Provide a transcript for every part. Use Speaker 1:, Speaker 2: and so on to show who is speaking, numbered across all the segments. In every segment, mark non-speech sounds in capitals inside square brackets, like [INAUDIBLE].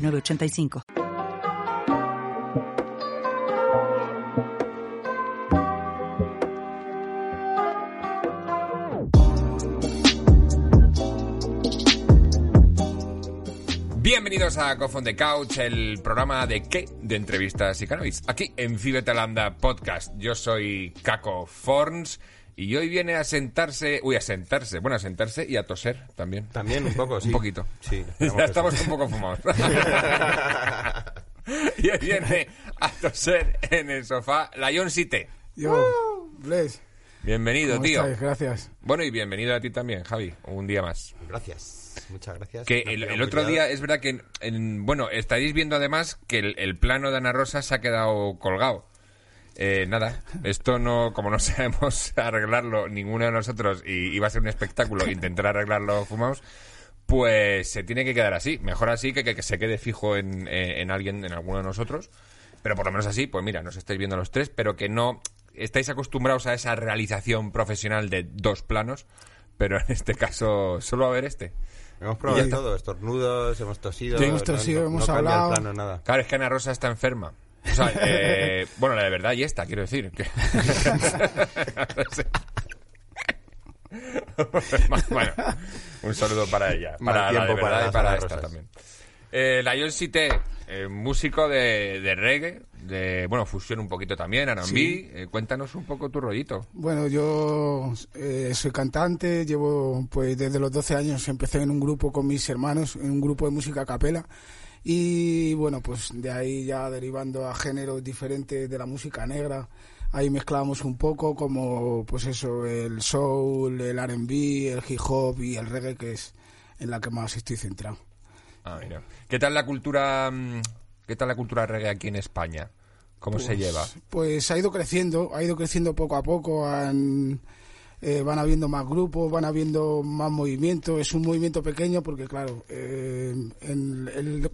Speaker 1: 906985.
Speaker 2: Bienvenidos a Coffin the Couch, el programa de qué? De entrevistas y cannabis. Aquí en Fibetalanda Podcast. Yo soy Caco Forns y hoy viene a sentarse, uy, a sentarse, bueno, a sentarse y a toser también.
Speaker 3: También un poco, [LAUGHS] sí.
Speaker 2: Un poquito.
Speaker 3: Sí. [LAUGHS]
Speaker 2: ya estamos un poco fumados. [LAUGHS] y hoy viene a toser en el sofá Lion City.
Speaker 4: Yo, Bless.
Speaker 2: Bienvenido,
Speaker 4: ¿Cómo
Speaker 2: tío.
Speaker 4: estáis? Gracias.
Speaker 2: Bueno, y bienvenido a ti también, Javi, un día más.
Speaker 3: Gracias. Muchas gracias.
Speaker 2: Que el, el otro día es verdad que, en- en- bueno, estaréis viendo además que el, el plano de Ana Rosa se ha quedado colgado. Eh, nada, esto no, como no [LAUGHS] sabemos arreglarlo ninguno de nosotros y iba a ser un espectáculo intentar arreglarlo fumados, pues se tiene que quedar así. Mejor así que, que, que se quede fijo en, eh, en alguien, en alguno de nosotros. Pero por lo menos así, pues mira, nos estáis viendo los tres, pero que no estáis acostumbrados a esa realización profesional de dos planos, pero en este caso solo a haber este.
Speaker 3: Hemos probado todo, estornudos, hemos tosido.
Speaker 4: Sí, hemos tosido, hemos
Speaker 3: no
Speaker 4: hablado.
Speaker 3: plano, nada.
Speaker 2: Claro, es que Ana Rosa está enferma. O sea, eh, bueno, la de verdad y esta, quiero decir. Que... [LAUGHS] bueno, un saludo para ella,
Speaker 3: Mal
Speaker 2: para la de
Speaker 3: tiempo para
Speaker 2: verdad y
Speaker 3: las
Speaker 2: para esta también. Eh, Cité, eh, músico de, de reggae, de, bueno, fusión un poquito también, R&B.
Speaker 4: Sí.
Speaker 2: Eh, cuéntanos un poco tu rollito.
Speaker 4: Bueno, yo eh, soy cantante, llevo pues desde los 12 años empecé en un grupo con mis hermanos, en un grupo de música a capela y bueno, pues de ahí ya derivando a géneros diferentes de la música negra, ahí mezclamos un poco como pues eso, el soul, el R&B, el hip hop y el reggae que es en la que más estoy centrado.
Speaker 2: Ah, mira. ¿Qué tal la cultura, mm, qué tal la cultura reggae aquí en España? ¿Cómo se
Speaker 4: Pues-
Speaker 2: lleva?
Speaker 4: Pues ha ido creciendo, ha ido creciendo poco a poco. han- eh, van habiendo más grupos, van habiendo más movimiento. Es un movimiento pequeño porque, claro, eh, en el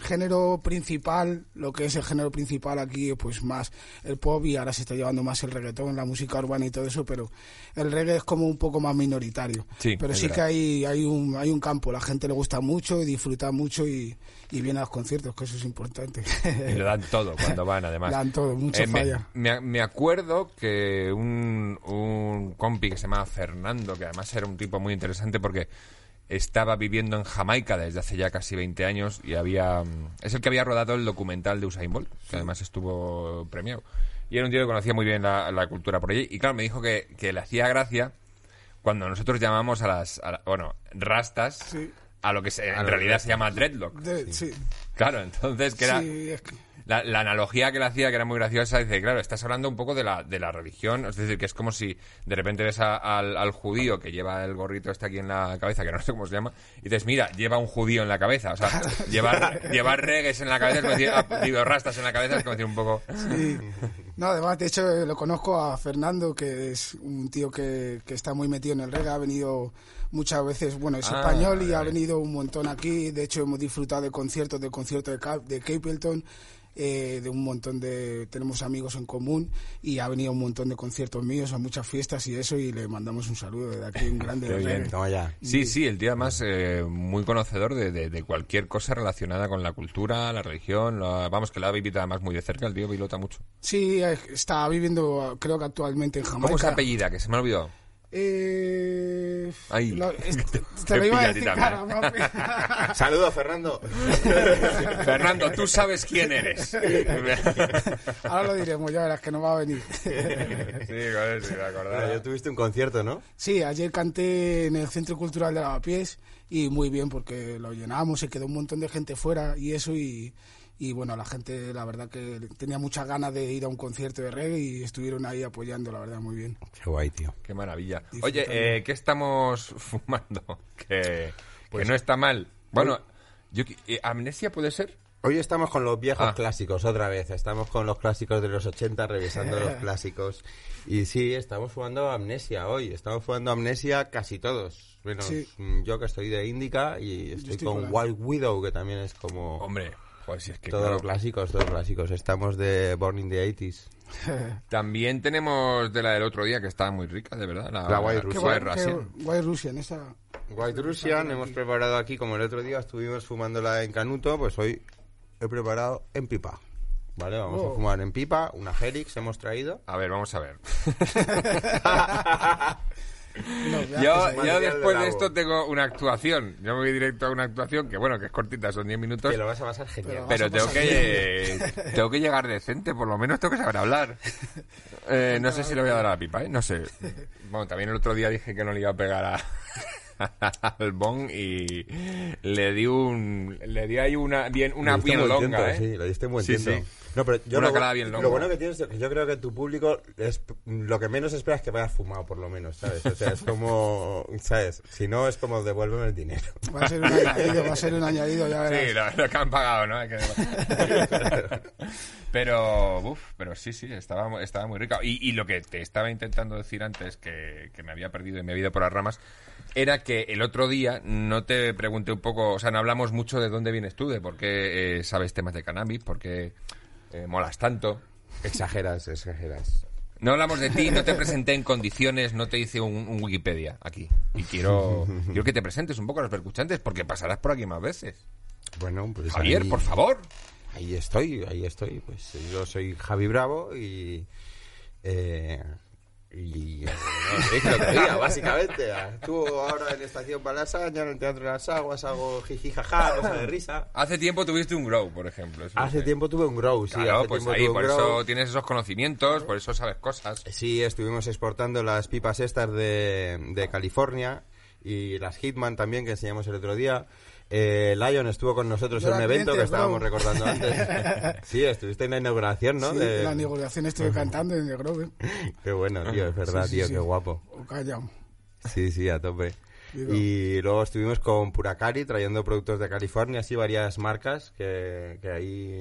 Speaker 4: género principal, lo que es el género principal aquí, pues más el pop y ahora se está llevando más el reggaetón, la música urbana y todo eso, pero el reggae es como un poco más minoritario.
Speaker 2: Sí,
Speaker 4: pero sí que hay, hay, un, hay un campo, la gente le gusta mucho y disfruta mucho y, y viene a los conciertos, que eso es importante.
Speaker 2: Y lo dan todo cuando [LAUGHS] van, además.
Speaker 4: Dan todo, mucho
Speaker 2: Eh,
Speaker 4: falla.
Speaker 2: Me, me acuerdo que un, un compi que se llamaba Fernando, que además era un tipo muy interesante porque estaba viviendo en Jamaica desde hace ya casi 20 años y había... mm, Es el que había rodado el documental de Usain Bolt, que además estuvo premiado. Y era un tío que conocía muy bien la, la cultura por allí. Y claro, me dijo que, que le hacía gracia cuando nosotros llamamos a las... a la- bueno, rastas
Speaker 4: Sí.
Speaker 2: a lo que se- en realidad se llama dreadlock.
Speaker 4: De- sí.
Speaker 2: Claro, entonces que era...
Speaker 4: Sí, es que-
Speaker 2: La, la analogía que le hacía, que era muy graciosa, dice, claro, estás hablando un poco de la, de la religión, es decir, que es como si de repente ves a- al, al judío que lleva el gorrito este aquí en la cabeza, que no sé cómo se llama, y dices, mira, lleva un judío en la cabeza, o sea, llevar, llevar regues en la cabeza es como decir, ah, digo, rastas en la cabeza es como decir un poco...
Speaker 4: sí. No, además, de hecho, eh, lo conozco a Fernando, que es un tío que, que está muy metido en el reggae, ha venido muchas veces, bueno, es
Speaker 2: Ah,
Speaker 4: español y
Speaker 2: vale,
Speaker 4: ha venido un montón aquí, de hecho hemos disfrutado de conciertos, de conciertos de, Cap- de Capleton, eh, de un montón de, tenemos amigos en común y ha venido un montón de conciertos míos, a muchas fiestas y eso, y le mandamos un saludo desde aquí, un grande [LAUGHS]
Speaker 2: Qué bien.
Speaker 3: Toma ya.
Speaker 2: Sí, sí, el tío además eh, muy conocedor de, de- de cualquier cosa relacionada con la cultura, la religión, la- vamos, que la ha vivido además muy de cerca, el tío pilota mucho.
Speaker 4: Sí, eh, está viviendo, creo que actualmente en Jamaica.
Speaker 2: ¿Cómo se apellida? Que se me ha olvidado.
Speaker 4: Eh,
Speaker 2: Ahí.
Speaker 4: lo- es-
Speaker 2: Te [LAUGHS]
Speaker 4: te lo iba a decir, claro. [LAUGHS] [LAUGHS]
Speaker 3: Saludos, Fernando.
Speaker 2: Fernando, tú sabes quién eres.
Speaker 4: Ahora lo diremos, ya verás que no va a venir.
Speaker 2: Sí, me acordaba.
Speaker 3: Ya tuviste un concierto, ¿no?
Speaker 4: Sí, ayer canté en el Centro Cultural de Lavapiés y muy bien porque lo llenamos, se quedó un montón de gente fuera y eso y, y bueno, la gente la verdad que tenía muchas ganas de ir a un concierto de reggae y estuvieron ahí apoyando, la verdad, muy bien.
Speaker 3: Qué guay, tío.
Speaker 2: Qué maravilla. Oye, eh, ¿qué estamos [LAUGHS] fumando? Que,
Speaker 3: Pues-
Speaker 2: que no está mal. Bueno, Yo, eh, ¿Amnesia puede ser?
Speaker 3: Hoy estamos con los viejos
Speaker 2: Ah.
Speaker 3: clásicos otra vez. Estamos con los clásicos de los 80, revisando los [LAUGHS] clásicos. Y sí, estamos jugando Amnesia hoy. Estamos jugando Amnesia casi todos. Menos
Speaker 4: Sí.
Speaker 3: yo que estoy de Indica y estoy,
Speaker 4: estoy
Speaker 3: con Wild Widow, que también es como
Speaker 2: Hombre, pues si es que
Speaker 3: todos
Speaker 2: claro.
Speaker 3: los clásicos, todos los clásicos. Estamos de Born in the 80s. [LAUGHS]
Speaker 2: También tenemos de la del otro día que estaba muy rica, de verdad. La,
Speaker 3: La White Russian.
Speaker 2: White Russian.
Speaker 4: guay Russian, esa...
Speaker 3: White Russian hemos preparado aquí, como el otro día estuvimos fumándola en Canuto, pues hoy he preparado en pipa. ¿Vale? Vamos
Speaker 4: Oh.
Speaker 3: a fumar en pipa, una Helix hemos traído.
Speaker 2: A ver, vamos a ver. [LAUGHS] [LAUGHS]
Speaker 4: No,
Speaker 2: Yo,
Speaker 4: ya,
Speaker 3: es
Speaker 2: yo después de esto tengo una actuación. Yo me voy directo a una actuación que, bueno, que es cortita, son 10 minutos.
Speaker 3: Que lo vas a pasar genial.
Speaker 2: Pero tengo
Speaker 4: pasar
Speaker 2: que, [LAUGHS] tengo que llegar decente, por lo menos tengo que saber hablar. Eh, no sé si le voy a dar a la pipa, ¿eh? No sé. Bueno, también el otro día dije que no le iba a pegar a, [LAUGHS] al bong y le di un le di ahí una bien una bien longa,
Speaker 3: tiento,
Speaker 2: ¿eh?
Speaker 3: Sí, le diste un buen
Speaker 2: Sí, sí.
Speaker 3: No, pero yo
Speaker 2: Una
Speaker 3: lo,
Speaker 2: bien longa.
Speaker 3: lo bueno que tienes es que yo creo que tu público es lo que menos esperas que vayas fumado, por lo menos, ¿sabes? O sea, es como, ¿sabes? Si no, es como devuélveme el dinero.
Speaker 4: Va a ser un añadido, va a ser un añadido, ya verás.
Speaker 2: Sí, lo, lo que han pagado, ¿no? [LAUGHS] Pero, uf, pero sí, sí, estaba, estaba muy rica. Y, y lo que te estaba intentando decir antes, que, que me había perdido y me había ido por las ramas, era que el otro día no te pregunté un poco, o sea, no hablamos mucho de dónde vienes tú, de por qué eh, sabes temas de cannabis, por qué eh, molas tanto.
Speaker 3: Exageras, exageras.
Speaker 2: No hablamos de ti, no te presenté en condiciones, no te hice un, un Wikipedia aquí. Y quiero, quiero que te presentes un poco a los percuchantes, porque pasarás por aquí más veces.
Speaker 3: Bueno, pues
Speaker 2: Javier,
Speaker 3: ahí,
Speaker 2: por favor.
Speaker 3: ahí estoy, ahí estoy. Pues yo soy Javi Bravo y... Eh, y... eh, otro día, básicamente. Actúo ahora en Estación Palasaña, en el Teatro de las Aguas, hago jiji jaja, cosa de risa.
Speaker 2: Hace tiempo tuviste un grow, por ejemplo. eso
Speaker 3: Hace tiempo tuve un grow, sí.
Speaker 2: Claro,
Speaker 3: hace
Speaker 2: pues
Speaker 3: tiempo
Speaker 2: ahí,
Speaker 3: tuve un
Speaker 2: por
Speaker 3: grow.
Speaker 2: eso tienes esos conocimientos, por eso sabes cosas.
Speaker 3: Sí, estuvimos exportando las pipas estas de, de California y las Hitman también que enseñamos el otro día. Eh, Lion estuvo con nosotros
Speaker 4: Yo
Speaker 3: en un evento
Speaker 4: cliente,
Speaker 3: que estábamos
Speaker 4: bro.
Speaker 3: recordando antes. [LAUGHS] Sí, estuviste en la inauguración, ¿no?
Speaker 4: Sí,
Speaker 3: De-
Speaker 4: en la negociación estuve cantando en el Grove.
Speaker 3: Qué bueno, tío, es verdad,
Speaker 4: Sí, sí,
Speaker 3: tío,
Speaker 4: sí.
Speaker 3: qué guapo.
Speaker 4: O callao.
Speaker 3: Sí, sí, a tope. Y luego estuvimos con Puracari trayendo productos de California, así varias marcas que, que ahí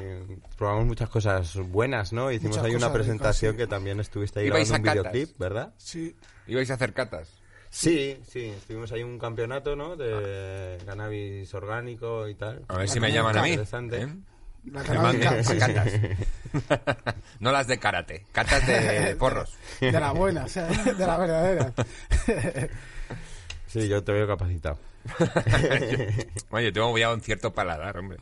Speaker 3: probamos muchas cosas buenas, ¿no? Hicimos
Speaker 4: Muchas
Speaker 3: ahí una
Speaker 4: cosas ricas,
Speaker 3: presentación
Speaker 4: sí.
Speaker 3: que también estuviste ahí
Speaker 2: Ibais
Speaker 3: grabando un
Speaker 2: a catas.
Speaker 3: videoclip, ¿verdad?
Speaker 4: Sí,
Speaker 2: Ibais a hacer catas.
Speaker 3: Sí, sí, estuvimos ahí un campeonato, ¿no? De cannabis orgánico y tal.
Speaker 2: A ver si me llaman a mí.
Speaker 3: Interesante.
Speaker 2: ¿eh?
Speaker 4: la
Speaker 2: Me mandan
Speaker 4: canábica,
Speaker 2: a catas. no las de karate, catas de porros.
Speaker 4: de la buena, o sea, de la verdadera.
Speaker 3: Sí, yo te veo capacitado. [LAUGHS]
Speaker 2: Oye, tengo ya un cierto paladar, hombre.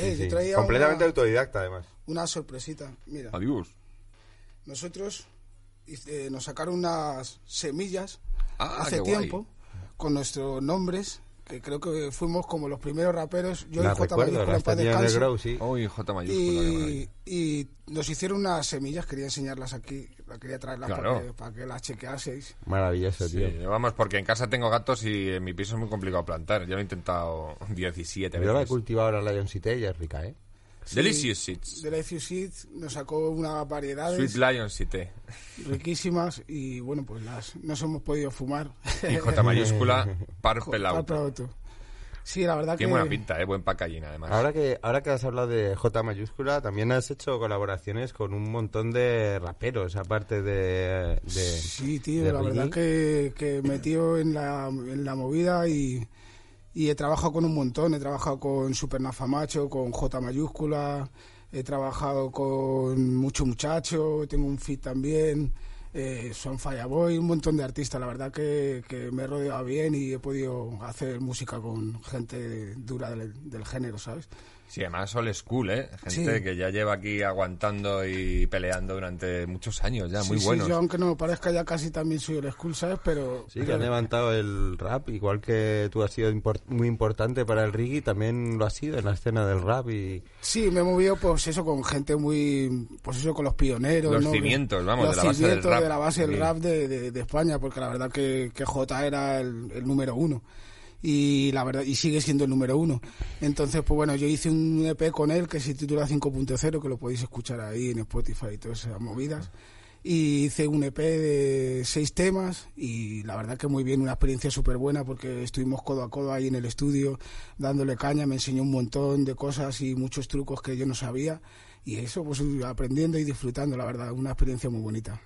Speaker 4: Eh, yo
Speaker 3: Sí, Completamente
Speaker 4: una,
Speaker 3: autodidacta, además.
Speaker 4: una sorpresita. Mira,
Speaker 2: Adiós.
Speaker 4: nosotros eh, nos sacaron unas semillas
Speaker 2: Ah,
Speaker 4: hace
Speaker 2: qué guay.
Speaker 4: tiempo con nuestros nombres, que creo que fuimos como los primeros raperos. Yo
Speaker 3: las
Speaker 4: y J.
Speaker 3: recuerdo,
Speaker 4: Mayúscula
Speaker 2: J.
Speaker 4: Y, y nos hicieron unas semillas, quería enseñarlas aquí, la quería traerlas
Speaker 2: Claro.
Speaker 4: para, que, para que las chequeaseis.
Speaker 3: Maravilloso,
Speaker 2: Sí,
Speaker 3: tío.
Speaker 2: vamos, porque en casa tengo gatos y en mi piso es muy complicado plantar. Ya lo he intentado [LAUGHS] 17
Speaker 3: Yo la he
Speaker 2: veces.
Speaker 3: cultivado ahora la Lion City y es rica, ¿eh?
Speaker 2: Delicious Seeds.
Speaker 4: De Life You Seed nos sacó unas variedades
Speaker 2: Sweet Lion City.
Speaker 4: riquísimas y bueno, pues las nos hemos podido fumar.
Speaker 2: Y J mayúscula,
Speaker 4: Para
Speaker 2: Purple
Speaker 4: el
Speaker 2: Auto.
Speaker 4: producto. Sí, la verdad
Speaker 2: Tiene
Speaker 4: que...
Speaker 2: buena pinta, ¿eh? Buen packaging, además.
Speaker 3: Ahora que, ahora que has hablado de J mayúscula, también has hecho colaboraciones con un montón de raperos, aparte de... de
Speaker 4: Sí, tío,
Speaker 3: de
Speaker 4: la verdad que, que metido en la, en la movida y, y he trabajado con un montón. He trabajado con Supernafa Macho, con J mayúscula, he trabajado con Mucho Muchacho, tengo un fit también, eh, Son Fireboy, un montón de artistas. La verdad que, me he rodeado bien y he podido hacer música con gente dura del género, ¿sabes?
Speaker 2: Sí, además old school, ¿eh? Gente
Speaker 4: Sí.
Speaker 2: que ya lleva aquí aguantando y peleando durante muchos años ya, muy
Speaker 4: sí,
Speaker 2: buenos.
Speaker 4: Sí, yo aunque no me parezca ya casi también soy el school, ¿sabes? Pero...
Speaker 3: Sí, que han levantado el rap, igual que tú has sido import- muy importante para el reggae, también lo has sido en la escena del rap y...
Speaker 4: Sí, me he movido pues eso con gente muy, pues eso con los pioneros.
Speaker 2: Los
Speaker 4: ¿no?
Speaker 2: cimientos, vamos,
Speaker 4: los
Speaker 2: de la base del rap.
Speaker 4: de la base del rap de, de- de España, porque la verdad que, que J era el, el número uno y la verdad y sigue siendo el número uno. Entonces, pues bueno, yo hice un EP con él que se titula 5.0, que lo podéis escuchar ahí en Spotify y todas esas movidas. y hice un EP de seis temas y la verdad que muy bien, una experiencia súper buena porque estuvimos codo a codo ahí en el estudio dándole caña, me enseñó un montón de cosas y muchos trucos que yo no sabía y eso pues aprendiendo y disfrutando, la verdad, una experiencia muy bonita.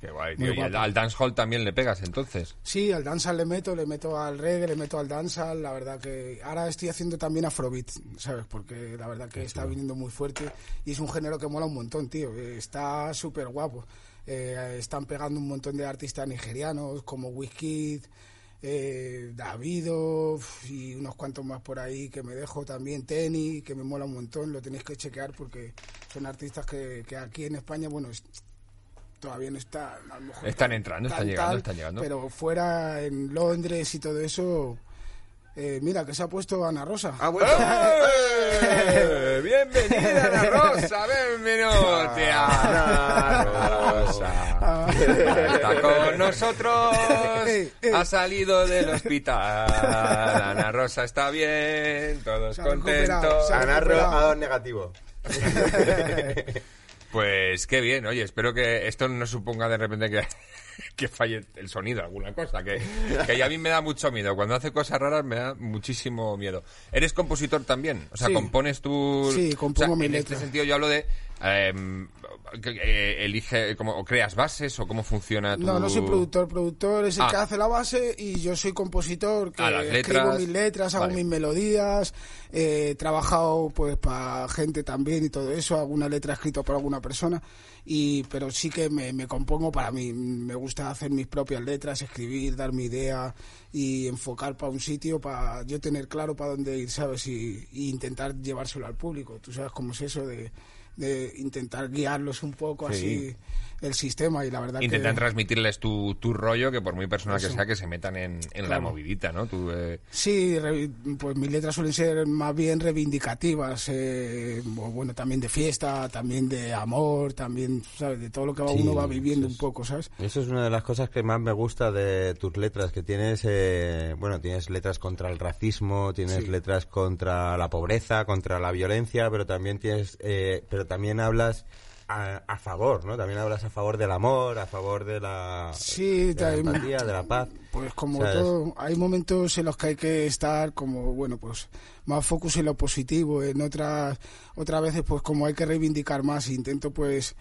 Speaker 2: Qué guay,
Speaker 4: Muy
Speaker 2: tío. Y al, al dancehall también le pegas entonces.
Speaker 4: Sí, al dancehall le meto, le meto al reggae, le meto al dancehall, la verdad que ahora estoy haciendo también afrobeat, ¿sabes? Porque la verdad que está viniendo muy fuerte y es un género que mola un montón, tío, está súper guapo. Eh, están pegando un montón de artistas nigerianos como Wizkid, eh, Davido y unos cuantos más por ahí que me dejo también, Tenny, que me mola un montón, lo tenéis que chequear porque son artistas que, que aquí en España, bueno, todavía no están, a lo mejor
Speaker 2: Están entrando, están llegando,
Speaker 4: tal,
Speaker 2: están llegando.
Speaker 4: Pero fuera en Londres y todo eso, eh, mira que se ha puesto Ana Rosa.
Speaker 3: Ah, bueno. [LAUGHS]
Speaker 2: ¡Eh! Bienvenida Ana Rosa, benvenuti Ana Rosa. Está con nosotros,
Speaker 4: Eh,
Speaker 2: ha salido del hospital. Ana Rosa está bien, todos contentos.
Speaker 3: Ana
Speaker 4: recuperado.
Speaker 3: Ro- a dos negativo. [LAUGHS]
Speaker 2: Pues qué bien, oye, espero que esto no suponga de repente que, [LAUGHS] que falle el sonido, alguna cosa, que, que a mí me da mucho miedo. Cuando hace cosas raras me da muchísimo miedo. ¿Eres compositor también? O sea,
Speaker 4: Sí.
Speaker 2: compones tú...
Speaker 4: Sí, compongo
Speaker 2: o sea,
Speaker 4: mi
Speaker 2: En
Speaker 4: letra.
Speaker 2: este sentido yo hablo de... em, eh, elige, como, o creas bases o cómo funciona tu...
Speaker 4: No, no soy productor. Productor es el
Speaker 2: Ah.
Speaker 4: que hace la base y yo soy compositor, que
Speaker 2: Ah,
Speaker 4: escribo mis letras, hago
Speaker 2: Vale.
Speaker 4: mis melodías, eh, he trabajado pues para gente también y todo eso, alguna letra escrita por alguna persona, y pero sí que me, me compongo para mí. Me gusta hacer mis propias letras, escribir, dar mi idea y enfocar para un sitio para yo tener claro para dónde ir, ¿sabes? Y, y intentar llevárselo al público. Tú sabes cómo es eso de, de intentar guiarlos un poco
Speaker 2: Sí.
Speaker 4: así el sistema y la verdad
Speaker 2: Intentan
Speaker 4: que...
Speaker 2: transmitirles tu, tu rollo, que por muy personal que sea, que se metan en, en la movidita, ¿no? Tú, eh,
Speaker 4: Sí, re- pues mis letras suelen ser más bien reivindicativas, eh, bueno, también de fiesta, también de amor, también, ¿sabes? De todo lo que va-
Speaker 3: Sí,
Speaker 4: uno va viviendo un poco, ¿sabes?
Speaker 3: Eso es una de las cosas que más me gusta de tus letras, que tienes, eh, bueno, tienes letras contra el racismo, tienes
Speaker 4: Sí.
Speaker 3: letras contra la pobreza, contra la violencia, pero también tienes, eh, pero también hablas a, a favor, ¿no? También hablas a favor del amor, a favor de la,
Speaker 4: Sí,
Speaker 3: de la
Speaker 4: también-
Speaker 3: empatía, de la paz.
Speaker 4: Pues como
Speaker 3: ¿Sabes?
Speaker 4: todo, hay momentos en los que hay que estar como, bueno, pues más focus en lo positivo, en otras, otras veces pues como hay que reivindicar más, intento pues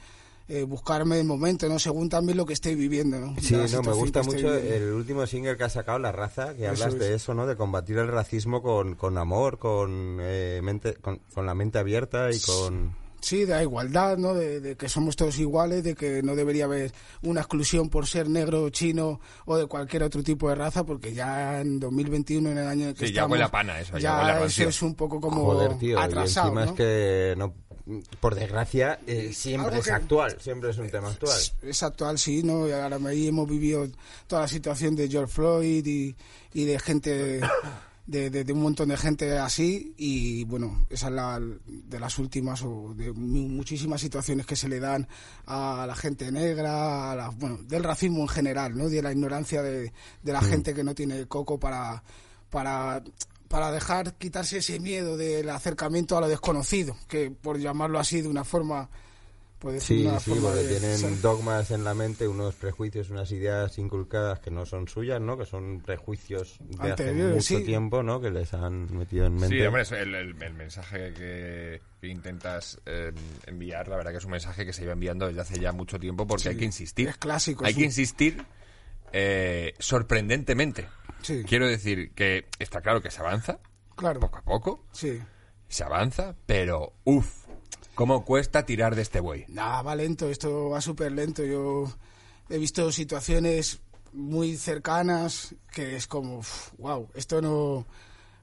Speaker 4: eh, buscarme el momento, ¿no? Según también lo que estoy viviendo, ¿no?
Speaker 3: Sí, no, me gusta mucho el último single que ha sacado, La Raza, que
Speaker 4: Eso
Speaker 3: hablas de
Speaker 4: es.
Speaker 3: eso, ¿no? De combatir el racismo con, con amor, con, eh, mente, con, con la mente abierta y con...
Speaker 4: Sí, de la igualdad, ¿no? De, de que somos todos iguales, de que no debería haber una exclusión por ser negro, chino o de cualquier otro tipo de raza, porque ya en 2021, en el año en el que
Speaker 2: Sí, ya
Speaker 4: estamos,
Speaker 2: huele a pana eso, ya
Speaker 4: ya
Speaker 2: huele a
Speaker 4: eso es un poco como
Speaker 3: Joder, tío,
Speaker 4: atrasado,
Speaker 3: y encima
Speaker 4: ¿no?
Speaker 3: es que, no, por desgracia, eh, siempre es actual, siempre es un tema actual.
Speaker 4: Es actual, sí, ¿no? Y ahora ahí hemos vivido toda la situación de George Floyd y, y de gente, de, de- de un montón de gente así. Y bueno, esa es la de las últimas o de mu- muchísimas situaciones que se le dan a la gente negra, a la- bueno, del racismo en general, ¿no? De la ignorancia de, de la gente que no tiene coco para, para, para dejar quitarse ese miedo del acercamiento a lo desconocido, que por llamarlo así de una forma.
Speaker 3: Sí,
Speaker 4: una
Speaker 3: sí,
Speaker 4: forma
Speaker 3: porque
Speaker 4: de-
Speaker 3: tienen dogmas en la mente, unos prejuicios, unas ideas inculcadas que no son suyas, ¿no? Que son prejuicios de hace mucho
Speaker 4: sí.
Speaker 3: tiempo, ¿no? Que les han metido en mente.
Speaker 2: Sí, hombre, el, el- el mensaje que, que intentas eh, enviar, la verdad que es un mensaje que se lleva enviando desde hace ya mucho tiempo porque
Speaker 4: Sí,
Speaker 2: hay que insistir.
Speaker 4: es clásico,
Speaker 2: Hay que insistir eh, sorprendentemente.
Speaker 4: Sí.
Speaker 2: Quiero decir que está claro que se avanza,
Speaker 4: Claro.
Speaker 2: poco a poco,
Speaker 4: Sí.
Speaker 2: se avanza, pero uff, cómo cuesta tirar de este buey.
Speaker 4: Nada, va lento, esto va súper lento. Yo he visto situaciones muy cercanas que es como, wow, esto no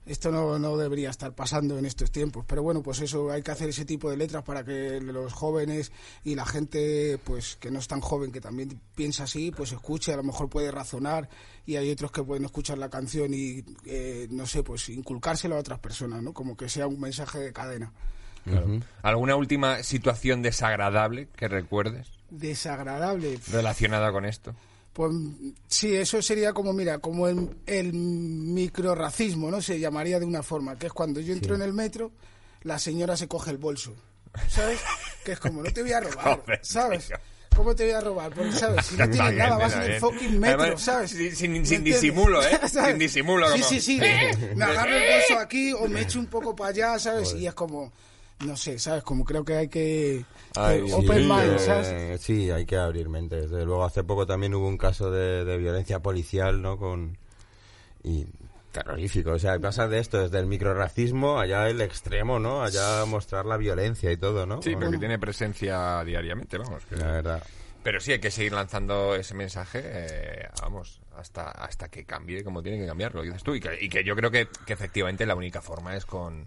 Speaker 4: esto no, no debería estar pasando en estos tiempos. Pero bueno, pues eso, hay que hacer ese tipo de letras para que los jóvenes y la gente, pues que no es tan joven, que también piensa así, pues escuche, a lo mejor puede razonar y hay otros que pueden escuchar la canción y, eh, no sé, pues inculcárselo a otras personas, ¿no? Como que sea un mensaje de cadena.
Speaker 2: Claro. ¿Alguna última situación desagradable que recuerdes
Speaker 4: Desagradable.
Speaker 2: relacionada con esto?
Speaker 4: Pues sí, eso sería como, mira, como el, el microracismo, ¿no? Se llamaría de una forma, que es cuando yo entro en el metro, la señora se coge el bolso, ¿sabes? Que es como, no te voy a robar, [LAUGHS] ¿sabes? ¿Cómo te voy a robar? Porque, ¿sabes? Si no tienes nada, vas en el
Speaker 2: bien.
Speaker 4: fucking metro,
Speaker 2: Además,
Speaker 4: ¿sabes?
Speaker 2: sin- disimulo, ¿eh? [LAUGHS]
Speaker 4: ¿Sabes?
Speaker 2: Sin disimulo,
Speaker 4: Sí,
Speaker 2: como-
Speaker 4: sí, sí. [LAUGHS] de- me agarro el bolso aquí o me echo un poco para allá, ¿sabes? Y es como, no sé, ¿sabes? Como creo que hay que...
Speaker 2: Ay, sí,
Speaker 4: open mind,
Speaker 3: eh,
Speaker 4: ¿sabes?
Speaker 3: sí, hay que abrir mentes. Desde luego, hace poco también hubo un caso de, de violencia policial, ¿no? Con y terrorífico. O sea, pasa de esto desde el microracismo allá el extremo, ¿no? Allá mostrar la violencia y todo, ¿no?
Speaker 2: Sí, porque tiene presencia diariamente, vamos. que-
Speaker 3: La verdad.
Speaker 2: Pero sí, hay que seguir lanzando ese mensaje, eh, vamos, hasta, hasta que cambie como tiene que cambiarlo, dices tú. Y que, y que yo creo que, que efectivamente la única forma es con,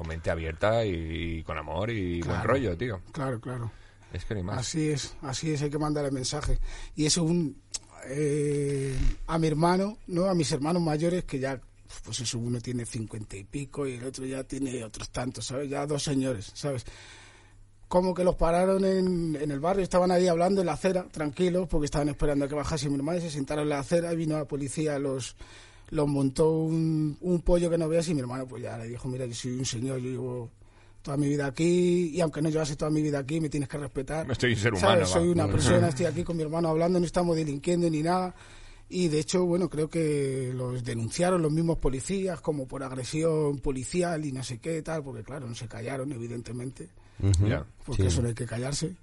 Speaker 2: con mente abierta y, con amor y buen
Speaker 4: Claro.
Speaker 2: rollo, tío.
Speaker 4: Claro, claro.
Speaker 2: Es que ni más.
Speaker 4: Así es, así es, hay que mandar el mensaje. Y eso un, eh, a mi hermano, ¿no? A mis hermanos mayores que ya, pues eso, uno tiene cincuenta y pico y el otro ya tiene otros tantos, ¿sabes? Ya dos señores, ¿sabes? Como que los pararon en, en el barrio, estaban ahí hablando en la acera, tranquilos, porque estaban esperando a que bajase mi hermano y se sentaron en la acera y vino la policía, los, los montó un, un pollo que no veas y mi hermano pues ya le dijo, mira, yo soy un señor, yo llevo toda mi vida aquí y aunque no llevase toda mi vida aquí me tienes que respetar.
Speaker 2: Estoy un ser humano,
Speaker 4: Soy una persona, [LAUGHS] estoy aquí con mi hermano hablando, no estamos delinquiendo ni nada. Y de hecho, bueno, creo que los denunciaron los mismos policías como por agresión policial y no sé qué tal, porque claro, no se callaron, evidentemente, porque
Speaker 3: Sí.
Speaker 4: eso no hay que callarse.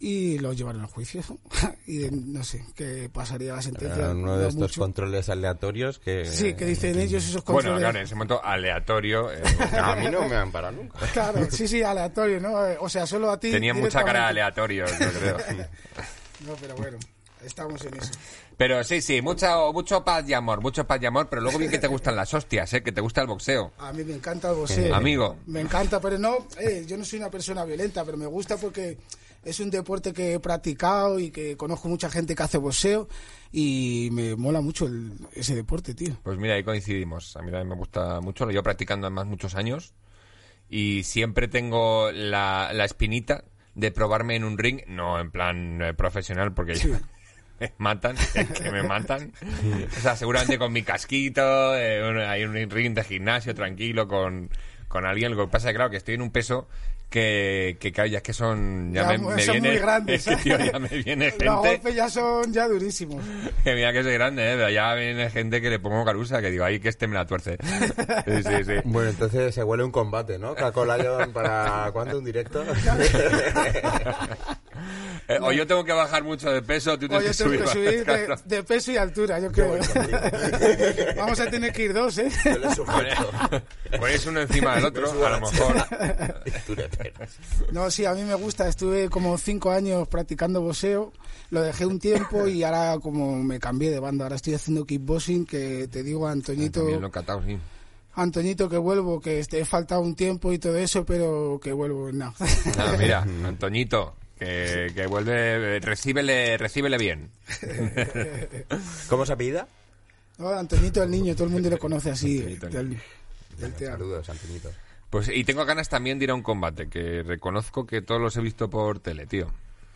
Speaker 4: Y los llevaron al juicio. [LAUGHS] y no sé qué pasaría la sentencia.
Speaker 3: Era uno
Speaker 4: no
Speaker 3: de estos
Speaker 4: mucho.
Speaker 3: controles aleatorios que...
Speaker 4: Sí, que dicen ellos esos
Speaker 2: Bueno,
Speaker 4: controles.
Speaker 2: claro, en ese momento aleatorio. eh, [LAUGHS]
Speaker 3: A mí no me han parado nunca.
Speaker 4: Claro, sí, sí, aleatorio, ¿no? Eh, O sea, solo a ti.
Speaker 2: tenía mucha cara aleatorio, yo creo. [LAUGHS]
Speaker 4: No, pero bueno, estamos en eso.
Speaker 2: Pero sí, sí, mucho, mucho paz y amor, mucho paz y amor, pero luego bien que te gustan las hostias, ¿eh? Que te gusta el boxeo.
Speaker 4: A mí me encanta el boxeo.
Speaker 2: Amigo.
Speaker 4: Me encanta, pero no, eh, yo no soy una persona violenta, pero me gusta porque es un deporte que he practicado y que conozco mucha gente que hace boxeo y me mola mucho el- ese deporte, tío.
Speaker 2: Pues mira, ahí coincidimos. A mí también me gusta mucho, lo llevo practicando además muchos años y siempre tengo la, la espinita de probarme en un ring, no en plan eh, profesional, porque ya [LAUGHS] me matan, es que me matan. O sea, seguramente con mi casquito, eh, hay un ring de gimnasio tranquilo con, con alguien. Lo que pasa es que, claro, que estoy en un peso que, que ya es que son... Ya,
Speaker 4: Ya,
Speaker 2: me, me
Speaker 4: son
Speaker 2: viene,
Speaker 4: muy grandes, [LAUGHS]
Speaker 2: es que, tío,
Speaker 4: ¿eh?
Speaker 2: ya me viene
Speaker 4: Los golpes ya son ya durísimos. [LAUGHS]
Speaker 2: Que mira que soy grande, ¿eh? pero ya viene gente que le pongo carusa, que digo, ahí que este me la tuerce. [LAUGHS] Sí, sí, sí.
Speaker 3: Bueno, entonces se huele un combate, ¿no? Caco Lion para... ¿Cuándo? ¿Un directo?
Speaker 2: Eh, o yo tengo que bajar mucho de peso, tú
Speaker 4: O
Speaker 2: tienes
Speaker 4: yo tengo que
Speaker 2: subir,
Speaker 4: subir de, peso y altura, yo creo. [LAUGHS] Vamos a tener que ir dos, ¿eh?
Speaker 3: Yo le sujeto.
Speaker 2: Ponéis uno encima del otro, a lo mejor.
Speaker 4: No, sí, a mí me gusta. Estuve como cinco años practicando boxeo. Lo dejé un tiempo y ahora como me cambié de banda. Ahora estoy haciendo kickboxing, que te digo, Antoñito,
Speaker 2: También lo he catado, sí.
Speaker 4: Antoñito que vuelvo, que este, he faltado un tiempo y todo eso, pero que vuelvo, no.
Speaker 2: Ah, mira, [LAUGHS] Antoñito, que, que vuelve, recíbele, recíbele bien. [LAUGHS]
Speaker 3: ¿Cómo se apellida?
Speaker 4: No, Antoñito el niño, todo el mundo lo conoce así, del, teatro.
Speaker 3: Saludos, Antoñito.
Speaker 2: Pues, y tengo ganas también de ir a un combate, que reconozco que todos los he visto por tele, tío.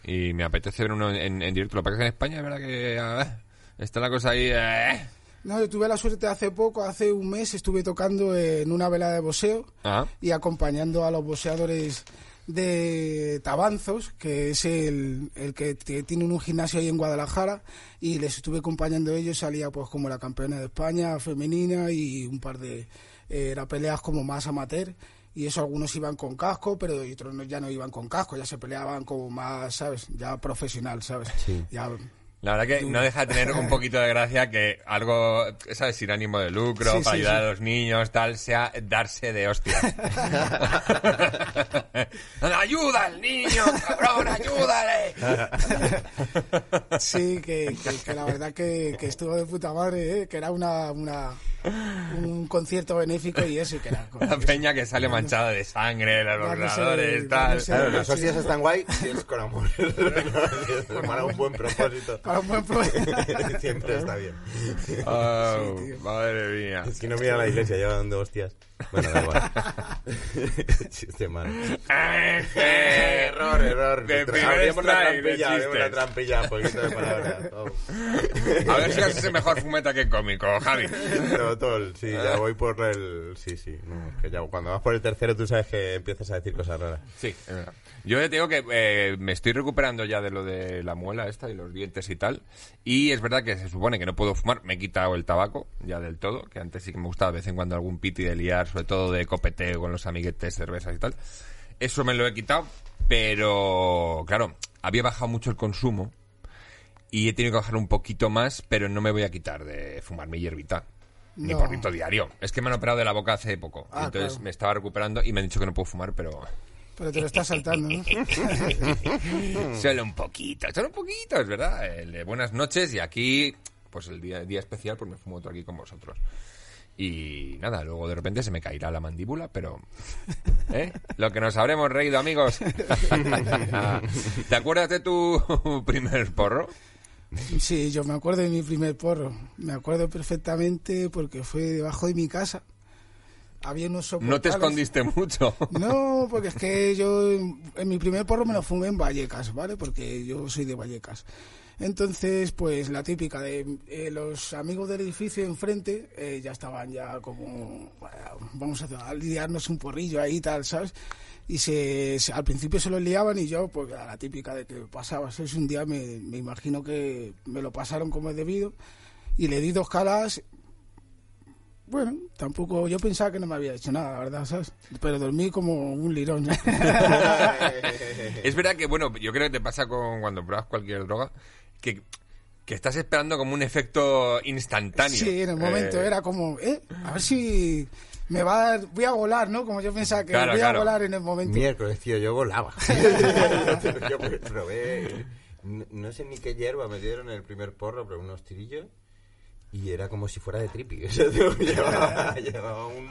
Speaker 2: Y me apetece ver uno en, en directo. Lo que pasa es que en España es verdad que ah, está la cosa ahí... eh.
Speaker 4: No, yo tuve la suerte hace poco, hace un mes, estuve tocando en una velada de boxeo
Speaker 2: Ah,
Speaker 4: y acompañando a los boxeadores de Tabanzos, que es el, el que tiene un gimnasio ahí en Guadalajara, y les estuve acompañando ellos, salía pues como la campeona de España femenina y un par de eh, era peleas como más amateur, y eso algunos iban con casco, pero otros no- ya no iban con casco, ya se peleaban como más, ¿sabes? Ya profesional, ¿sabes?
Speaker 3: Sí.
Speaker 4: Ya,
Speaker 2: La verdad que no deja de tener un poquito de gracia que algo, ¿sabes? Sin ánimo de lucro,
Speaker 4: Sí,
Speaker 2: para
Speaker 4: sí,
Speaker 2: ayudar
Speaker 4: sí.
Speaker 2: a los niños, tal, sea darse de hostias. [LAUGHS] [LAUGHS] ¡Ayuda al niño, cabrón, ayúdale!
Speaker 4: Sí, que, que- que la verdad que, que estuvo de puta madre, ¿eh? que era una, una un concierto benéfico y eso, y que con-
Speaker 2: La [LAUGHS] peña que sale manchada de sangre, los ordenadores, tal.
Speaker 3: Claro, las hostias están guay si es con amor. [LAUGHS] Para un buen propósito.
Speaker 4: para un buen pro- [LAUGHS]
Speaker 3: Siempre está bien.
Speaker 2: Oh,
Speaker 4: Sí,
Speaker 2: madre mía.
Speaker 3: Es que no mira a la iglesia, lleva dando hostias. Bueno, da igual. Chiste malo. Error, error. Abrimos la trampilla, abrimos la trampilla. Un poquito de palabra. todo.
Speaker 2: A ver si haces mejor fumeta que cómico, Javi.
Speaker 3: Todo, sí, ya voy por el... Sí, sí, no, es que ya cuando vas por el tercero tú sabes que empiezas a decir cosas raras.
Speaker 2: Sí, es verdad. Yo te digo que eh, me estoy recuperando ya de lo de la muela esta y los dientes y tal. Y es verdad que se supone que no puedo fumar. Me he quitado el tabaco ya del todo, que antes sí que me gustaba de vez en cuando algún piti de liar, sobre todo de copeteo con los amiguetes, cervezas y tal. Eso me lo he quitado, pero claro, había bajado mucho el consumo y he tenido que bajar un poquito más, pero no me voy a quitar de fumar mi hierbita. Mi
Speaker 4: No.
Speaker 2: porrito diario. Es que me han operado de la boca hace poco.
Speaker 4: Ah,
Speaker 2: entonces
Speaker 4: claro.
Speaker 2: me estaba recuperando y me han dicho que no puedo fumar, pero
Speaker 4: Pero te lo estás saltando, ¿no? [LAUGHS]
Speaker 2: Solo un poquito, solo un poquito, es verdad. De buenas noches y aquí, pues el día, día especial, pues me fumo otro aquí con vosotros. Y nada, luego de repente se me caerá la mandíbula, pero... [LAUGHS] ¿eh? Lo que nos habremos reído, amigos. [LAUGHS] ¿Te acuerdas de tu primer porro?
Speaker 4: Sí, yo me acuerdo de mi primer porro. Me acuerdo perfectamente porque fue debajo de mi casa. Había unos
Speaker 2: No te
Speaker 4: soportales.
Speaker 2: escondiste mucho. [LAUGHS]
Speaker 4: No, porque es que yo en mi primer porro me lo fumé en Vallecas, ¿vale? Porque yo soy de Vallecas. Entonces, pues la típica de eh, los amigos del edificio enfrente eh, ya estaban ya como, bueno, vamos a, a liarnos un porrillo ahí y tal, ¿sabes? Y se, se- al principio se los liaban y yo, pues a la típica de que pasaba. ¿sabes? Un día me, me imagino que me lo pasaron como es debido y le di dos calas bueno, tampoco, yo pensaba que no me había hecho nada, la verdad, ¿sabes? Pero dormí como un lirón. [LAUGHS]
Speaker 2: Es verdad que, bueno, yo creo que te pasa con cuando pruebas cualquier droga, que, que estás esperando como un efecto instantáneo.
Speaker 4: sí, en el momento
Speaker 2: Eh,
Speaker 4: era como, ¿eh? A ver si me va a dar, voy a volar, ¿no? Como yo pensaba que
Speaker 2: Claro,
Speaker 4: voy
Speaker 2: claro.
Speaker 4: a volar en el momento.
Speaker 3: Miércoles, tío, yo volaba. [LAUGHS] [LAUGHS] yo probé... No, no sé ni qué hierba me dieron en el primer porro, pero unos tirillos. Y era como si fuera de trippy. [LAUGHS] O sea, tío, llevaba, llevaba un...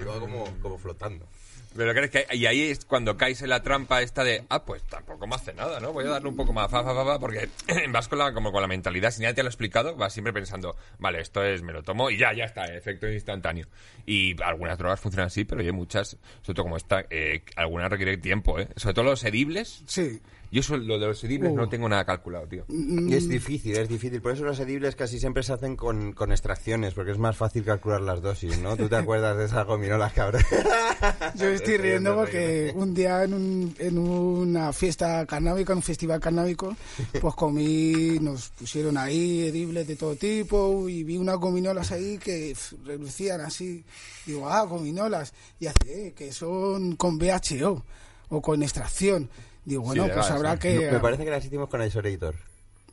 Speaker 3: Iba como, como flotando.
Speaker 2: Pero crees que y ahí es cuando caes en la trampa esta de, ah, pues tampoco me hace nada, ¿no? Voy a darle un poco más, fa, fa, fa, fa, porque [CLEARS THROAT] vas con la, como con la mentalidad, si nadie te lo ha explicado, vas siempre pensando, vale, esto es, me lo tomo y ya, ya está, efecto instantáneo. Y algunas drogas funcionan así, pero hay muchas, sobre todo como esta, eh, algunas requieren tiempo, ¿eh? Sobre todo los edibles.
Speaker 4: Sí.
Speaker 2: Yo eso, lo de los edibles
Speaker 4: Uh.
Speaker 2: no tengo nada calculado, tío.
Speaker 3: Y es difícil, es difícil. Por eso los edibles casi siempre se hacen con, con extracciones, porque es más fácil calcular las dosis, ¿no? ¿Tú te acuerdas de esas gominolas, cabrón? [LAUGHS]
Speaker 4: Yo estoy
Speaker 3: Estoy
Speaker 4: riendo porque un día en, un- en una fiesta canábica, en un festival canábico, pues comí, nos pusieron ahí edibles de todo tipo y vi unas gominolas ahí que relucían así. Digo, ah, gominolas. Y hace, eh, que son con BHO o con extracción. Digo, bueno,
Speaker 2: legal,
Speaker 4: pues habrá
Speaker 2: sí.
Speaker 4: que...
Speaker 3: Me parece que las hicimos con Isolator.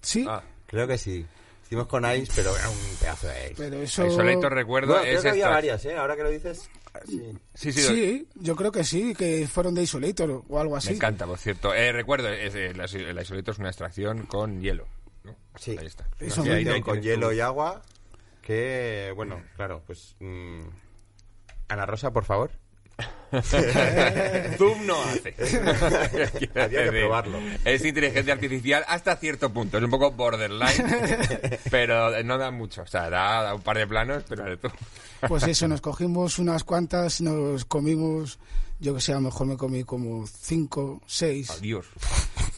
Speaker 4: Sí,
Speaker 2: Ah,
Speaker 3: Creo que sí. Hicimos con Ice, pero era un pedazo de Ice.
Speaker 4: pero eso...
Speaker 2: Isolator recuerdo
Speaker 3: Bueno, creo
Speaker 2: es
Speaker 3: que había varias, ¿eh? Ahora que lo dices... Sí.
Speaker 2: Sí, sí,
Speaker 4: Sí, yo creo que sí, que fueron de Isolator o algo así.
Speaker 2: me encanta, por cierto. Eh, recuerdo, es, eh, la, la Isolator es una extracción con hielo. ¿no?
Speaker 3: Sí.
Speaker 2: Ahí está.
Speaker 4: Eso
Speaker 2: Sí, ahí- ahí
Speaker 3: con hielo y agua. Que, bueno, claro, pues... mm, Ana Rosa, por favor. [LAUGHS]
Speaker 2: Zoom no hace. [LAUGHS]
Speaker 3: Había que probarlo.
Speaker 2: Es inteligencia artificial hasta cierto punto. Es un poco borderline, [LAUGHS] pero no da mucho. O sea, da, da un par de planos, pero de tú.
Speaker 4: Pues eso, nos cogimos unas cuantas, nos comimos, yo que sé, a lo mejor me comí como cinco, seis,
Speaker 2: Adiós.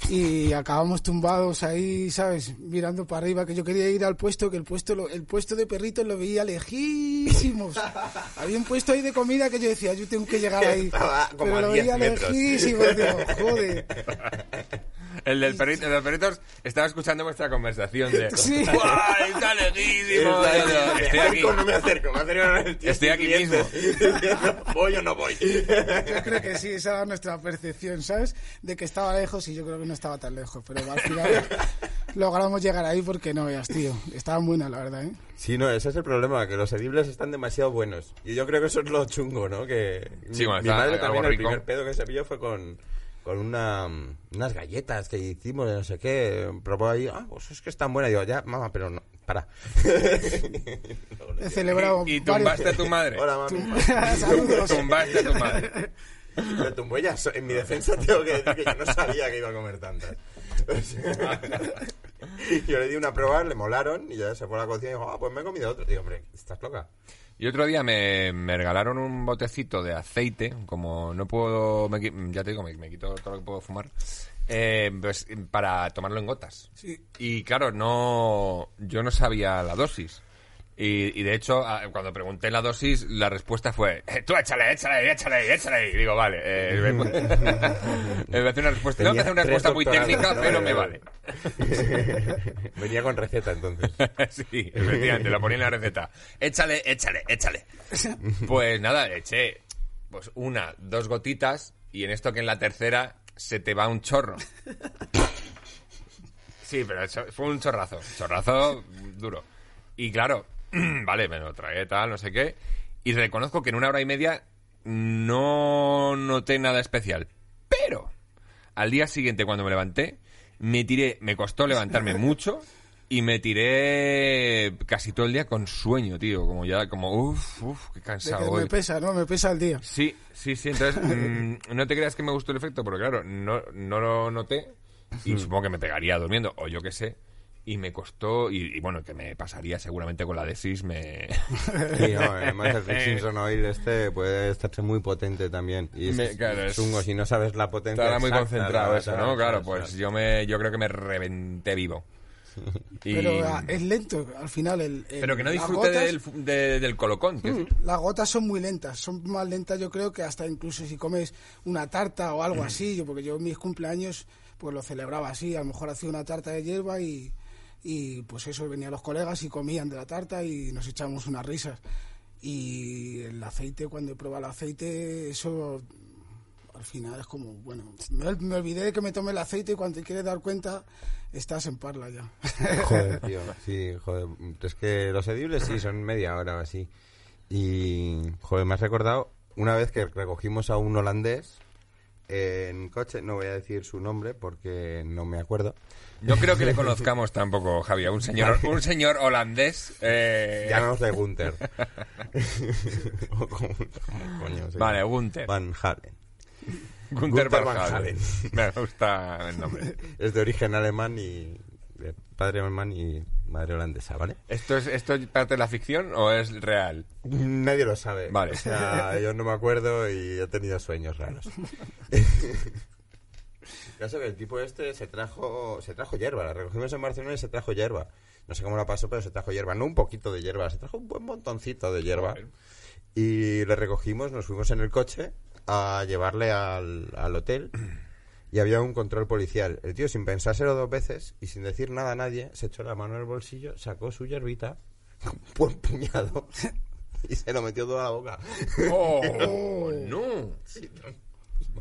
Speaker 4: Y acabamos tumbados ahí, ¿sabes? Mirando para arriba, que yo quería ir al puesto, que el puesto, lo- el puesto de perritos lo veía lejísimos. [LAUGHS] Había un puesto ahí de comida que yo decía, yo tengo que llegar ahí.
Speaker 3: Como
Speaker 4: Pero lo
Speaker 3: 10
Speaker 4: veía
Speaker 3: metros.
Speaker 4: lejísimos, digo, joder. [LAUGHS]
Speaker 2: El del perrito, el de los perritos estaba escuchando vuestra conversación de.
Speaker 4: Sí.
Speaker 2: ¡Está lejísimo!
Speaker 3: Me
Speaker 2: Estoy aquí.
Speaker 3: no me acerco, me acerco
Speaker 2: Estoy aquí
Speaker 3: siguiente. [LAUGHS] ¿Voy o no voy?
Speaker 4: Yo creo que sí, esa era nuestra percepción, ¿sabes? De que estaba lejos y yo creo que no estaba tan lejos, pero al final [LAUGHS] logramos llegar ahí porque no veas, tío. Estaban buenas, la verdad, ¿eh?
Speaker 3: Sí, no, ese es el problema, que los edibles están demasiado buenos. Y yo creo que eso es lo chungo, ¿no? Que
Speaker 2: Sí,
Speaker 3: mi,
Speaker 2: cuando
Speaker 3: mi
Speaker 2: está
Speaker 3: madre también el
Speaker 2: rico.
Speaker 3: primer pedo que se pilló fue con, con una, unas galletas que hicimos no sé qué. Probó ahí, ah, pues es que están buenas. Y digo, ya, mamá, pero no, para.
Speaker 4: He celebrado
Speaker 2: Y, y
Speaker 4: varios-
Speaker 2: tumbaste a tu madre.
Speaker 3: Hola, mami. [LAUGHS]
Speaker 4: Saludos.
Speaker 2: Tumbaste a tu madre.
Speaker 3: Me tumbó ya. so- En mi defensa tengo que decir que yo no sabía que iba a comer tantas. [LAUGHS] Yo le di una a probar, le molaron y ya se fue a la cocina y dijo, ah, pues me he comido otro. Digo, hombre, ¿estás loca?
Speaker 2: Y otro día me, me regalaron un botecito de aceite, como no puedo, me ya te digo, me, me quito todo lo que puedo fumar, eh, pues, para tomarlo en gotas.
Speaker 4: Sí.
Speaker 2: Y claro, no, yo no sabía la dosis. Y, y de hecho, a- cuando pregunté la dosis, la respuesta fue, "Eh, tú échale, échale, échale, échale. Y digo, vale. Eh, me, [LAUGHS] me hace una respuesta, tengo que hacer una respuesta muy técnica, pero
Speaker 3: ¿no?
Speaker 2: me vale. [LAUGHS]
Speaker 3: Venía con receta entonces. [LAUGHS]
Speaker 2: sí, efectivamente, lo ponía en la receta. Échale, échale, échale. Pues nada, eché pues una, dos gotitas y en esto que en la tercera se te va un chorro. Sí, pero fue un chorrazo, chorrazo duro. Y claro, [CLEARS THROAT] vale, me lo tragué tal, no sé qué. Y reconozco que en una hora y media no noté nada especial. Pero al día siguiente cuando me levanté, me tiré, me costó levantarme [LAUGHS] mucho y me tiré casi todo el día con sueño, tío, como ya, como uff, uff, qué cansado
Speaker 4: que
Speaker 2: voy.
Speaker 4: me pesa, ¿no? Me pesa el día.
Speaker 2: Sí, sí, sí. Entonces, [LAUGHS] mm, no te creas que me gustó el efecto, porque claro, no, no lo noté y supongo que me pegaría durmiendo, o yo qué sé. Y me costó, y, y bueno, que me pasaría seguramente con la desis, me... [LAUGHS]
Speaker 3: Sí, no, además el Rick Simpson Oil este puede estarse muy potente también. Y es
Speaker 2: Me- claro, es-
Speaker 3: chungo si no sabes la potencia.
Speaker 2: Estará muy concentrado eso, ¿no? Claro,
Speaker 3: la-
Speaker 2: pues yo me yo creo que me reventé vivo. [LAUGHS] Y-
Speaker 4: Pero ah, es lento, al final. El, el-
Speaker 2: pero que no disfrute
Speaker 4: gotas-
Speaker 2: del, de- del colocón. decir.
Speaker 4: Las gotas son muy lentas, son más lentas yo creo que hasta incluso si comes una tarta o algo así, yo porque yo en mis cumpleaños pues lo celebraba así, a lo mejor hacía una tarta de hierba y, y pues eso, venían los colegas y comían de la tarta y nos echábamos unas risas. Y el aceite, cuando he probado el aceite, eso al final es como, bueno, me, me olvidé de que me tomé el aceite y cuando te quieres dar cuenta estás en parla ya. [LAUGHS]
Speaker 3: Joder, [LAUGHS] tío. Sí, joder. Es que los edibles sí son media hora o así. Y, joder, me has recordado una vez que recogimos a un holandés en coche. No voy a decir su nombre porque no me acuerdo.
Speaker 2: No creo que le conozcamos tampoco, Javier. Un señor, [LAUGHS] un señor holandés. eh,
Speaker 3: Llamémosle Gunther. O como- como coño
Speaker 2: Vale. Gunther.
Speaker 3: Van Halen.
Speaker 2: Gunther
Speaker 3: Gunther
Speaker 2: Van
Speaker 3: Van
Speaker 2: Halen.
Speaker 3: Halen. [LAUGHS]
Speaker 2: Me gusta el nombre.
Speaker 3: Es de origen alemán y... de padre alemán y madre holandesa, ¿vale?
Speaker 2: ¿Esto es, ¿Esto es parte de la ficción o es real?
Speaker 3: Nadie lo sabe.
Speaker 2: Vale.
Speaker 3: O sea, [LAUGHS] yo no me acuerdo y he tenido sueños raros. [LAUGHS] Ya sé que el tipo este se trajo se trajo hierba. La recogimos en Barcelona y se trajo hierba. No sé cómo la pasó, pero se trajo hierba. No un poquito de hierba, se trajo un buen montoncito de hierba. Y le recogimos, nos fuimos en el coche a llevarle al, al hotel. Y había un control policial. El tío, sin pensárselo dos veces y sin decir nada a nadie, se echó la mano en el bolsillo, sacó su hierbita, [LAUGHS] un buen puñado, y se lo metió toda la boca.
Speaker 2: ¡Oh, [LAUGHS] no!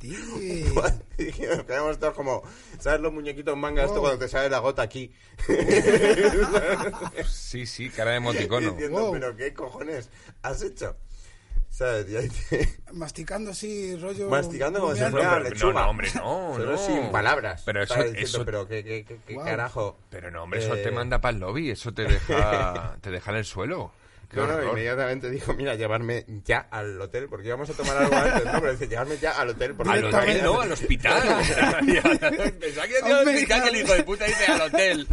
Speaker 3: Y dijimos, quedamos todos como, ¿sabes los muñequitos manga esto
Speaker 4: Oh.
Speaker 3: cuando te sale la gota aquí? [LAUGHS]
Speaker 2: Sí, sí, cara de emoticono.
Speaker 3: Diciendo,
Speaker 4: Wow.
Speaker 3: pero ¿qué cojones has hecho? ¿Sabes? Y ahí te-
Speaker 4: Masticando así, rollo...
Speaker 3: Masticando como si fuera lechuga.
Speaker 2: no, no, hombre, no,
Speaker 3: Solo
Speaker 2: no.
Speaker 3: sin palabras.
Speaker 2: Pero eso-.
Speaker 3: Diciendo,
Speaker 2: eso-
Speaker 3: pero ¿qué, qué, qué, qué
Speaker 4: Wow.
Speaker 3: carajo?
Speaker 2: Pero no, hombre, eso
Speaker 3: Eh,
Speaker 2: te manda para el lobby, eso te deja, [LAUGHS] te deja en el suelo. Qué
Speaker 3: No, no,
Speaker 2: horror.
Speaker 3: inmediatamente dijo, mira, llevarme ya al hotel, porque íbamos a tomar algo antes, no, pero dice, llevarme ya al hotel. Porque
Speaker 2: Al hotel, no, al hospital. [LAUGHS] Pensaba que al hospital que el hijo de puta dice al hotel.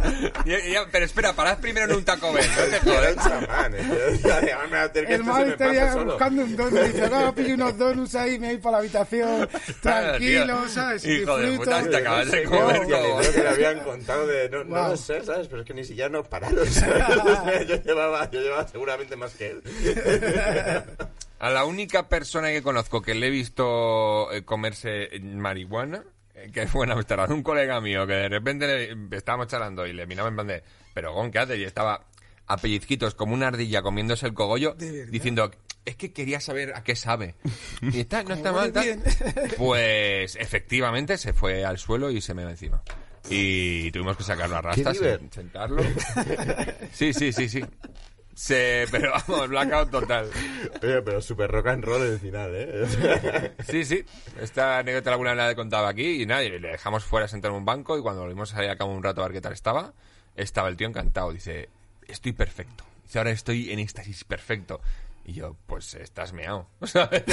Speaker 2: Y- y ya- pero espera, parad primero en un Taco Bell, no te [LAUGHS] jodas.
Speaker 3: chamán, eh. Yo decía, llevarme al hotel que
Speaker 4: El
Speaker 3: esto se
Speaker 4: mal
Speaker 3: me
Speaker 4: estaría
Speaker 3: pasa solo.
Speaker 4: buscando un donut. Dice, no, pillo unos donuts ahí, me voy para la habitación, [LAUGHS] tranquilo,
Speaker 2: Tío,
Speaker 4: ¿sabes?
Speaker 2: hijo de puta, te acabas de
Speaker 3: No,
Speaker 2: comer
Speaker 3: hostia,
Speaker 2: todo.
Speaker 3: creo que le habían contado de... No, no
Speaker 4: Wow.
Speaker 3: lo sé, ¿sabes? Pero es que ni siquiera nos pararon, ¿sabes? yo, llevaba, yo llevaba seguramente más que él. [LAUGHS]
Speaker 2: A la única persona que conozco que le he visto eh, comerse marihuana, eh, que fue en Amsterdam, un colega mío que de repente le- estábamos charlando y le miraba en plan de, pero Gon, ¿qué haces? Y estaba a pellizquitos como una ardilla comiéndose el cogollo, diciendo, es que quería saber a qué sabe. [LAUGHS] Y está, no está mal,
Speaker 4: bien. [LAUGHS]
Speaker 2: Pues efectivamente se fue al suelo y se me encima. Y tuvimos que sacarlo a rastas, sen- sentarlo. Sí, sí, sí, sí. Se, pero vamos, blackout total.
Speaker 3: Oye, pero súper rock and roll el final, ¿eh?
Speaker 2: Sí, sí. Esta anécdota alguna vez la he contado aquí y nadie. Le dejamos fuera sentado en un banco y cuando volvimos a salir a cabo un rato a ver qué tal estaba, estaba el tío encantado. Dice, estoy perfecto. Dice, ahora estoy en éxtasis perfecto. Y yo, pues estás meado. [LAUGHS] ¿sabes?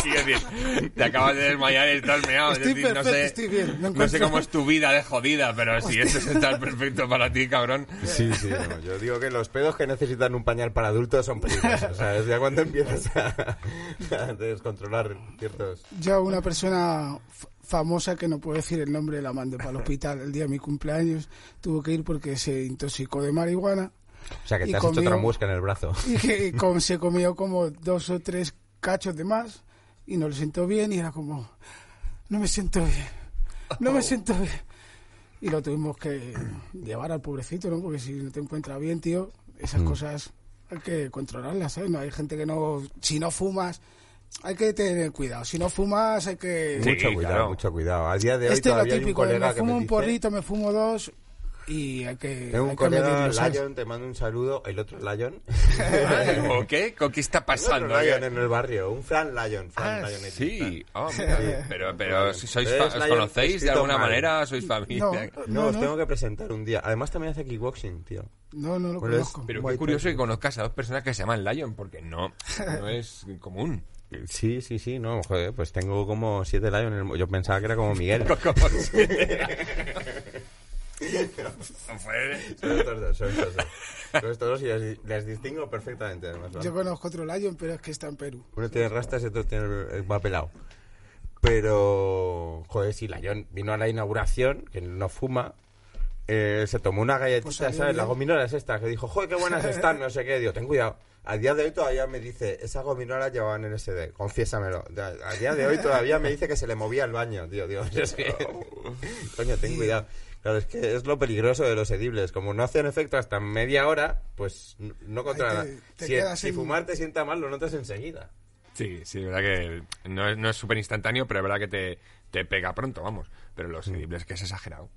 Speaker 2: Quiero decir, te acabas de desmayar y estás meado. Es no sé,
Speaker 4: estoy bien, me
Speaker 2: no sé cómo es tu vida de jodida, pero si esto es estar perfecto para ti, cabrón.
Speaker 3: Sí, sí, no, yo digo que los pedos que necesitan un pañal para adultos son peligrosos, ¿sabes? Ya cuando empiezas a, a descontrolar ciertos...
Speaker 4: Yo, una persona famosa que no puedo decir el nombre, la mandé para el hospital el día de mi cumpleaños. Tuvo que ir porque se intoxicó de marihuana
Speaker 3: O sea, que
Speaker 4: Y
Speaker 3: te has hecho
Speaker 4: comió-
Speaker 3: otra muesca en el brazo. [LAUGHS]
Speaker 4: y que [LAUGHS] com- se comió como dos o tres cachos de más y no le sentó bien y era como, no me siento bien, no me siento bien. Y lo tuvimos que llevar al pobrecito, ¿no? Porque si no te encuentras bien, tío, esas cosas hay que controlarlas, ¿sabes? No hay gente que no, si no fumas, hay que tener cuidado. Si no fumas, hay que...
Speaker 2: Sí,
Speaker 3: mucho cuidado,
Speaker 2: claro.
Speaker 3: mucho cuidado. A día de hoy
Speaker 4: este es lo
Speaker 3: todavía hay un
Speaker 4: típico, de
Speaker 3: colega
Speaker 4: me
Speaker 3: que
Speaker 4: fumo
Speaker 3: me
Speaker 4: un
Speaker 3: dice-
Speaker 4: porrito, me fumo dos y hay que,
Speaker 3: Tengo un colega. Lion, te mando un saludo. El otro Lion. [LAUGHS]
Speaker 2: ¿O qué? ¿Con qué está
Speaker 3: El
Speaker 2: pasando?
Speaker 3: otro Lion en el barrio. Un Fran Lion. Fran
Speaker 2: Ah,
Speaker 3: Lion
Speaker 2: sí. Ah, mira. pero, pero si sois
Speaker 3: Es
Speaker 2: fa- ¿os
Speaker 3: Lion
Speaker 2: conocéis de alguna
Speaker 3: mal.
Speaker 2: manera? ¿Sois familia?
Speaker 4: No,
Speaker 3: No,
Speaker 4: no,
Speaker 3: os
Speaker 4: no,
Speaker 3: tengo que presentar un día. Además también hace kickboxing, tío.
Speaker 4: no, no lo
Speaker 3: Bueno, es-
Speaker 4: conozco.
Speaker 2: Pero
Speaker 3: White
Speaker 2: qué curioso que conozcas a dos personas que se llaman Lion, porque no, no [LAUGHS] es común.
Speaker 3: Sí, sí, sí, no, joder, pues tengo como siete Lion en el... Yo pensaba que era como [LAUGHS] Miguel. Son estos dos, son estos dos. Son estos dos y les, les distingo perfectamente, además. ¿vale?
Speaker 4: Yo conozco otro Lion, pero es que está en Perú.
Speaker 3: Uno tiene rastas y otro tiene el va pelado. Pero, joder, sí, Lion vino a la inauguración, que no fuma, eh, se tomó una galletita,
Speaker 4: Pues
Speaker 3: ¿sabes? La
Speaker 4: bien.
Speaker 3: gominola es esta, que dijo, joder, qué buenas [LAUGHS] están, no sé qué. Digo, ten cuidado. A día de hoy todavía me dice, esa gominola llevaban LSD, confiésamelo. A, a día de hoy todavía me dice que se le movía el baño, tío. [LAUGHS] Es que- Coño, ten cuidado. Claro, es que es lo peligroso de los edibles. Como no hacen efecto hasta media hora, pues no controla
Speaker 4: te-
Speaker 3: nada. Si,
Speaker 4: quedas
Speaker 3: si
Speaker 4: en-
Speaker 3: fumar te sienta mal, lo notas enseguida.
Speaker 2: Sí, sí, es verdad que no es, no es súper instantáneo, pero es verdad que te, te pega pronto, vamos. Pero los edibles que es exagerado.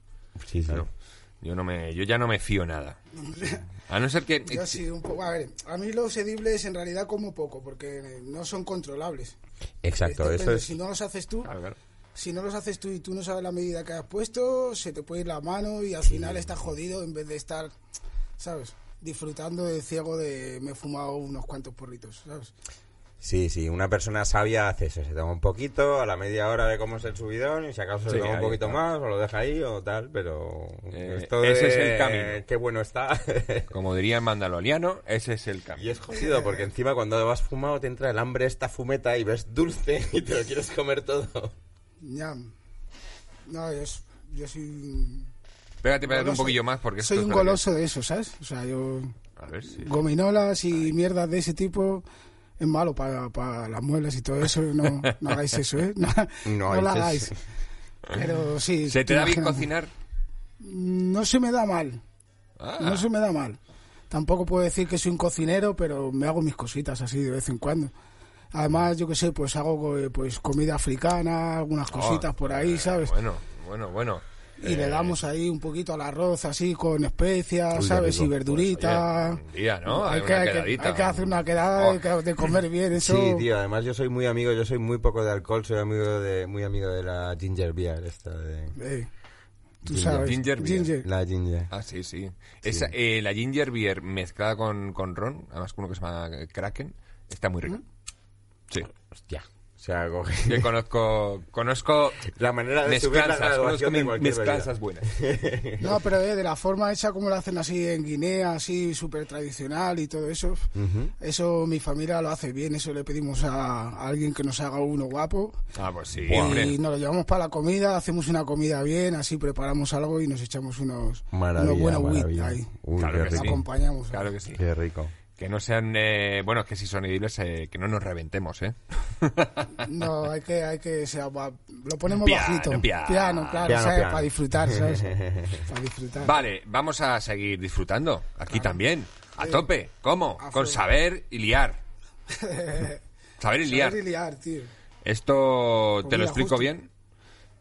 Speaker 3: Sí, sí.
Speaker 2: Claro. Yo, no me, yo ya no me fío nada. [LAUGHS] A no ser que...
Speaker 4: Yo sí, un poco. A ver, a mí los edibles en realidad como poco, porque no son controlables.
Speaker 3: Exacto,
Speaker 4: Depende,
Speaker 3: eso es...
Speaker 4: Si no los haces tú,
Speaker 2: Claro, claro.
Speaker 4: Si no los haces tú y tú no sabes la medida que has puesto, se te puede ir la mano y al final estás jodido en vez de estar, ¿sabes? Disfrutando de ciego de me he fumado unos cuantos porritos, ¿sabes?
Speaker 3: Sí, sí, una persona sabia hace eso, se toma un poquito, a la media hora ve cómo es el subidón y si acaso se
Speaker 2: Sí,
Speaker 3: toma un poquito
Speaker 2: está.
Speaker 3: más o lo deja ahí o tal, pero
Speaker 2: Eh,
Speaker 3: esto
Speaker 2: ese
Speaker 3: de
Speaker 2: es el camino.
Speaker 3: qué bueno está. [LAUGHS]
Speaker 2: Como diría el mandaloriano, ese es el cambio.
Speaker 3: y es jodido porque encima cuando vas fumado te entra el hambre esta fumeta y ves dulce y te lo quieres comer todo.
Speaker 4: Ñam. No, yo, yo soy...
Speaker 2: Pégate, pégate un
Speaker 4: goloso.
Speaker 2: poquito más porque
Speaker 4: Soy un goloso de eso, ¿sabes? O sea, yo...
Speaker 2: A ver si...
Speaker 4: Gominolas y mierdas de ese tipo es malo para, para las muelas y todo eso. No, no [LAUGHS] hagáis eso, ¿eh? No, [LAUGHS]
Speaker 3: No
Speaker 4: no lo
Speaker 3: hagáis.
Speaker 4: Pero sí. [LAUGHS]
Speaker 2: ¿Se te da bien cocinar?
Speaker 4: No se me da mal.
Speaker 2: Ah,
Speaker 4: No se me da mal. Tampoco puedo decir que soy un cocinero, pero me hago mis cositas así de vez en cuando. Además, yo que sé, pues hago eh, pues comida africana, algunas cositas por ahí, ¿sabes?
Speaker 2: Ah, Bueno, bueno, bueno.
Speaker 4: Y le
Speaker 2: Eh,
Speaker 4: damos ahí un poquito al arroz así con especias,
Speaker 3: Uy, qué
Speaker 4: ¿sabes? Y verdurita.
Speaker 2: Pues, oye, un día, ¿no?
Speaker 4: Hay
Speaker 2: Hay
Speaker 4: que,
Speaker 2: una
Speaker 4: hay que-
Speaker 2: quedadita.
Speaker 4: hay que hacer una quedada
Speaker 2: Oh.
Speaker 4: hay que- de comer bien, eso.
Speaker 3: Sí, tío, además yo soy muy amigo, yo soy muy poco de alcohol, soy amigo de muy amigo de la ginger beer esta de
Speaker 4: Eh, tú
Speaker 3: Ginger.
Speaker 4: sabes.
Speaker 2: Ginger beer.
Speaker 3: la ginger.
Speaker 2: Ah, sí, sí. Esa, eh, la ginger beer mezclada con, con ron, además con uno que se llama eh, Kraken, está muy rica. Sí.
Speaker 3: Hostia. O sea, coge-
Speaker 2: Yo conozco, conozco
Speaker 3: la manera de subir la graduación de cualquier
Speaker 2: mezclanzas buenas. [LAUGHS]
Speaker 4: No, pero eh, de la forma hecha como lo hacen así en Guinea, así súper tradicional y todo eso. Eso mi familia lo hace bien, eso le pedimos a, a alguien que nos haga uno guapo.
Speaker 2: Ah, pues sí,
Speaker 4: y
Speaker 2: hombre.
Speaker 4: nos lo llevamos para la comida, hacemos una comida bien, así preparamos algo y nos echamos unos,
Speaker 3: Maravilla,
Speaker 4: unos buenos ahí.
Speaker 3: Uy,
Speaker 2: Claro que sí.
Speaker 4: Acompañamos.
Speaker 2: Claro que sí.
Speaker 3: Qué rico.
Speaker 2: Que no sean, eh, bueno, que si son edibles, eh, que no nos reventemos, ¿eh? [LAUGHS]
Speaker 4: No, hay que, hay que, o sea, lo ponemos
Speaker 2: Piano,
Speaker 4: bajito.
Speaker 2: piano.
Speaker 4: claro,
Speaker 3: Piano,
Speaker 4: ¿sabes?
Speaker 3: piano.
Speaker 4: Para disfrutar, ¿sabes? [LAUGHS] Para disfrutar.
Speaker 2: Vale, vamos a seguir disfrutando. Aquí también. A tope. ¿Cómo?
Speaker 4: A
Speaker 2: Con saber y liar. [LAUGHS] saber y liar.
Speaker 4: Saber y liar, tío.
Speaker 2: Esto te lo explico
Speaker 4: justo.
Speaker 2: bien.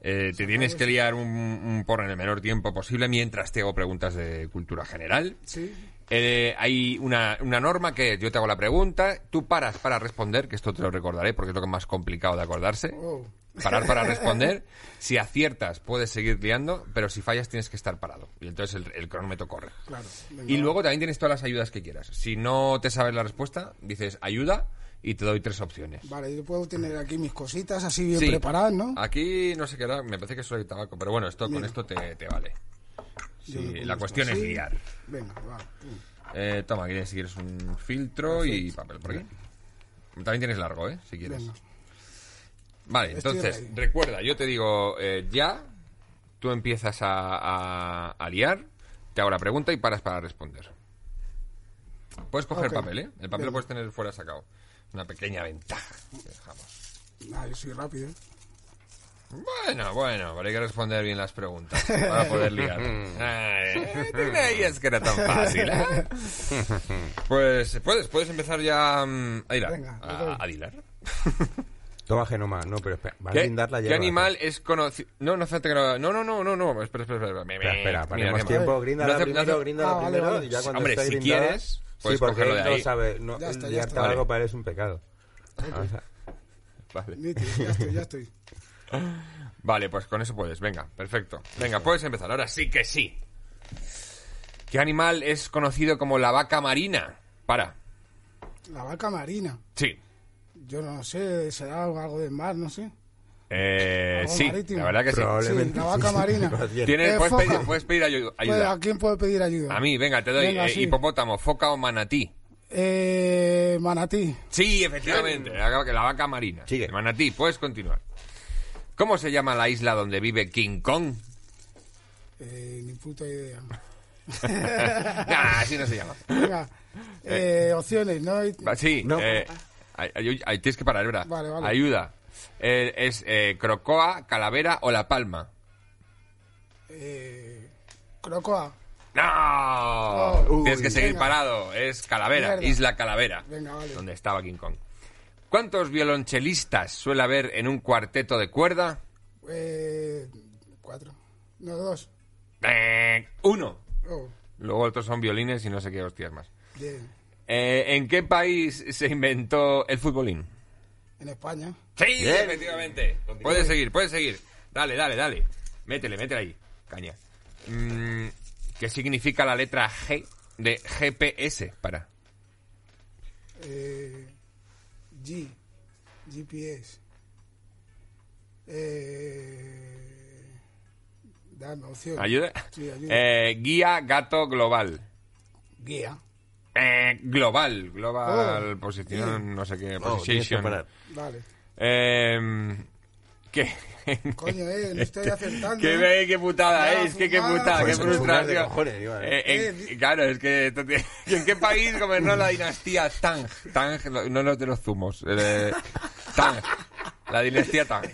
Speaker 2: Eh, te tienes que liar un, un porro en el menor tiempo posible mientras te hago preguntas de cultura general.
Speaker 4: Sí.
Speaker 2: Eh, hay una, una norma que yo te hago la pregunta, tú paras para responder, que esto te lo recordaré porque es lo que más complicado de acordarse.
Speaker 4: Oh.
Speaker 2: parar para [LAUGHS] responder. Si aciertas, puedes seguir liando, pero si fallas, tienes que estar parado. Y entonces el, el cronómetro corre.
Speaker 4: Claro.
Speaker 2: Y luego también tienes todas las ayudas que quieras. Si no te sabes la respuesta, dices ayuda y te doy tres opciones.
Speaker 4: Vale, yo puedo tener aquí mis cositas así bien
Speaker 2: Sí.
Speaker 4: Preparadas, ¿no?
Speaker 2: Aquí no sé qué era, me parece que soy tabaco, pero bueno, esto con esto te, te vale. Sí, la cuestión es liar.
Speaker 4: Venga, va. pum.
Speaker 2: Eh, toma, aquí si quieres un filtro y papel por aquí. También tienes largo, ¿eh? Si quieres.
Speaker 4: Venga.
Speaker 2: Vale,
Speaker 4: Estoy
Speaker 2: entonces,
Speaker 4: ready.
Speaker 2: recuerda, yo te digo eh, ya, tú empiezas a, a- a liar, te hago la pregunta y paras para responder. Puedes coger papel, ¿eh? El papel lo puedes tener fuera sacado. Una pequeña ventaja. dejamos.
Speaker 4: Ah, yo soy rápido. ¿eh?
Speaker 2: Bueno, bueno, pero hay que responder bien las preguntas para poder liar. [LAUGHS] Ay, ¿Tú creías que era tan [LAUGHS] fácil, eh? [LAUGHS] Pues puedes, puedes empezar ya mm, a hilar.
Speaker 4: Venga, le
Speaker 2: a, a hilar.
Speaker 3: Toma genoma, no, pero espera, va a
Speaker 2: ¿Qué,
Speaker 3: brindar la
Speaker 2: qué animal es conocido? No, no no. No, no, no, no, no. Espera, espera, espera. Me-
Speaker 3: Espera, espera,
Speaker 2: mira,
Speaker 3: tiempo,
Speaker 2: No
Speaker 3: gríndala
Speaker 2: hace- no hace-
Speaker 3: gríndala
Speaker 4: Ah, vale,
Speaker 3: primero
Speaker 4: vale.
Speaker 3: y ya cuando
Speaker 2: Hombre,
Speaker 3: esté
Speaker 2: si
Speaker 3: grindada-
Speaker 2: quieres,
Speaker 3: Sí,
Speaker 2: puedes
Speaker 3: porque
Speaker 2: cogerlo de ahí.
Speaker 3: no sabe, no,
Speaker 4: Ya está, ya está.
Speaker 2: Vale.
Speaker 3: para él es un pecado. Vamos a-
Speaker 2: Vale.
Speaker 4: Nítido, ya estoy, ya estoy.
Speaker 2: Vale, pues con eso puedes. Venga, perfecto. Venga, puedes empezar. Ahora sí que sí. ¿Qué animal es conocido como la vaca marina? Para.
Speaker 4: La vaca marina.
Speaker 2: Sí.
Speaker 4: Yo no sé, será algo, algo del mar, no sé.
Speaker 2: Eh,
Speaker 4: Algo
Speaker 2: sí,
Speaker 4: marítimo.
Speaker 2: la verdad que sí.
Speaker 3: Probablemente.
Speaker 4: Sí, la vaca marina. [LAUGHS]
Speaker 2: Tienes,
Speaker 4: Eh,
Speaker 2: puedes,
Speaker 4: foca.
Speaker 2: pedir, puedes pedir ayu-
Speaker 4: Pues,
Speaker 2: ayuda.
Speaker 4: ¿A quién puedo pedir ayuda?
Speaker 2: A mí, venga, te doy
Speaker 4: Venga,
Speaker 2: eh,
Speaker 4: sí.
Speaker 2: hipopótamo, foca o manatí.
Speaker 4: Eh, manatí.
Speaker 2: Sí, efectivamente, la, la vaca marina.
Speaker 3: Sigue.
Speaker 2: Manatí, puedes continuar. ¿Cómo se llama la isla donde vive King Kong?
Speaker 4: Eh, ni puta idea. [LAUGHS]
Speaker 2: nah, así no se llama.
Speaker 4: Venga, eh, opciones, ¿no?
Speaker 2: Sí,
Speaker 3: No.
Speaker 2: eh, ay- ay- ay, tienes que parar, ¿verdad?
Speaker 4: Vale, vale.
Speaker 2: Ayuda. Eh, es eh, Crocoa, Calavera o La Palma.
Speaker 4: Eh, crocoa.
Speaker 2: ¡No!
Speaker 4: Oh.
Speaker 2: Tienes que
Speaker 4: Uy,
Speaker 2: seguir
Speaker 4: venga.
Speaker 2: parado. Es Calavera,
Speaker 4: Mierda.
Speaker 2: Isla Calavera.
Speaker 4: Venga, vale.
Speaker 2: Donde estaba King Kong. ¿Cuántos violonchelistas suele haber en un cuarteto de cuerda?
Speaker 4: Eh, cuatro. No, dos.
Speaker 2: Eh, uno.
Speaker 4: Oh,
Speaker 2: Luego otros son violines y no sé qué hostias más.
Speaker 4: bien.
Speaker 2: Eh, ¿En qué país se inventó el futbolín?
Speaker 4: En España.
Speaker 2: Sí,
Speaker 3: Bien.
Speaker 2: efectivamente. Puedes seguir, puedes seguir. Dale, dale, dale. Métele, métele ahí. Caña. Mm, ¿Qué significa la letra G de GPS? Para.
Speaker 4: Eh, G. GPS. Eh, dame opción.
Speaker 2: ¿Ayuda?
Speaker 4: Sí, ayuda.
Speaker 2: Eh, guía gato global.
Speaker 4: Guía.
Speaker 2: Eh, global. Global
Speaker 4: Oh,
Speaker 2: posición, no sé qué.
Speaker 3: Oh,
Speaker 2: position.
Speaker 4: Vale.
Speaker 2: Eh, ¿Qué?
Speaker 4: Coño, eh, no estoy acertando.
Speaker 2: Qué,
Speaker 4: ¿eh?
Speaker 2: qué putada, ¿eh? Es que qué putada, qué frustración. Eh, en-
Speaker 4: Eh,
Speaker 2: claro, es que... ¿En qué país gobernó la dinastía Tang? Tang, no los de los zumos. eh, Tang. La dinastía Tang.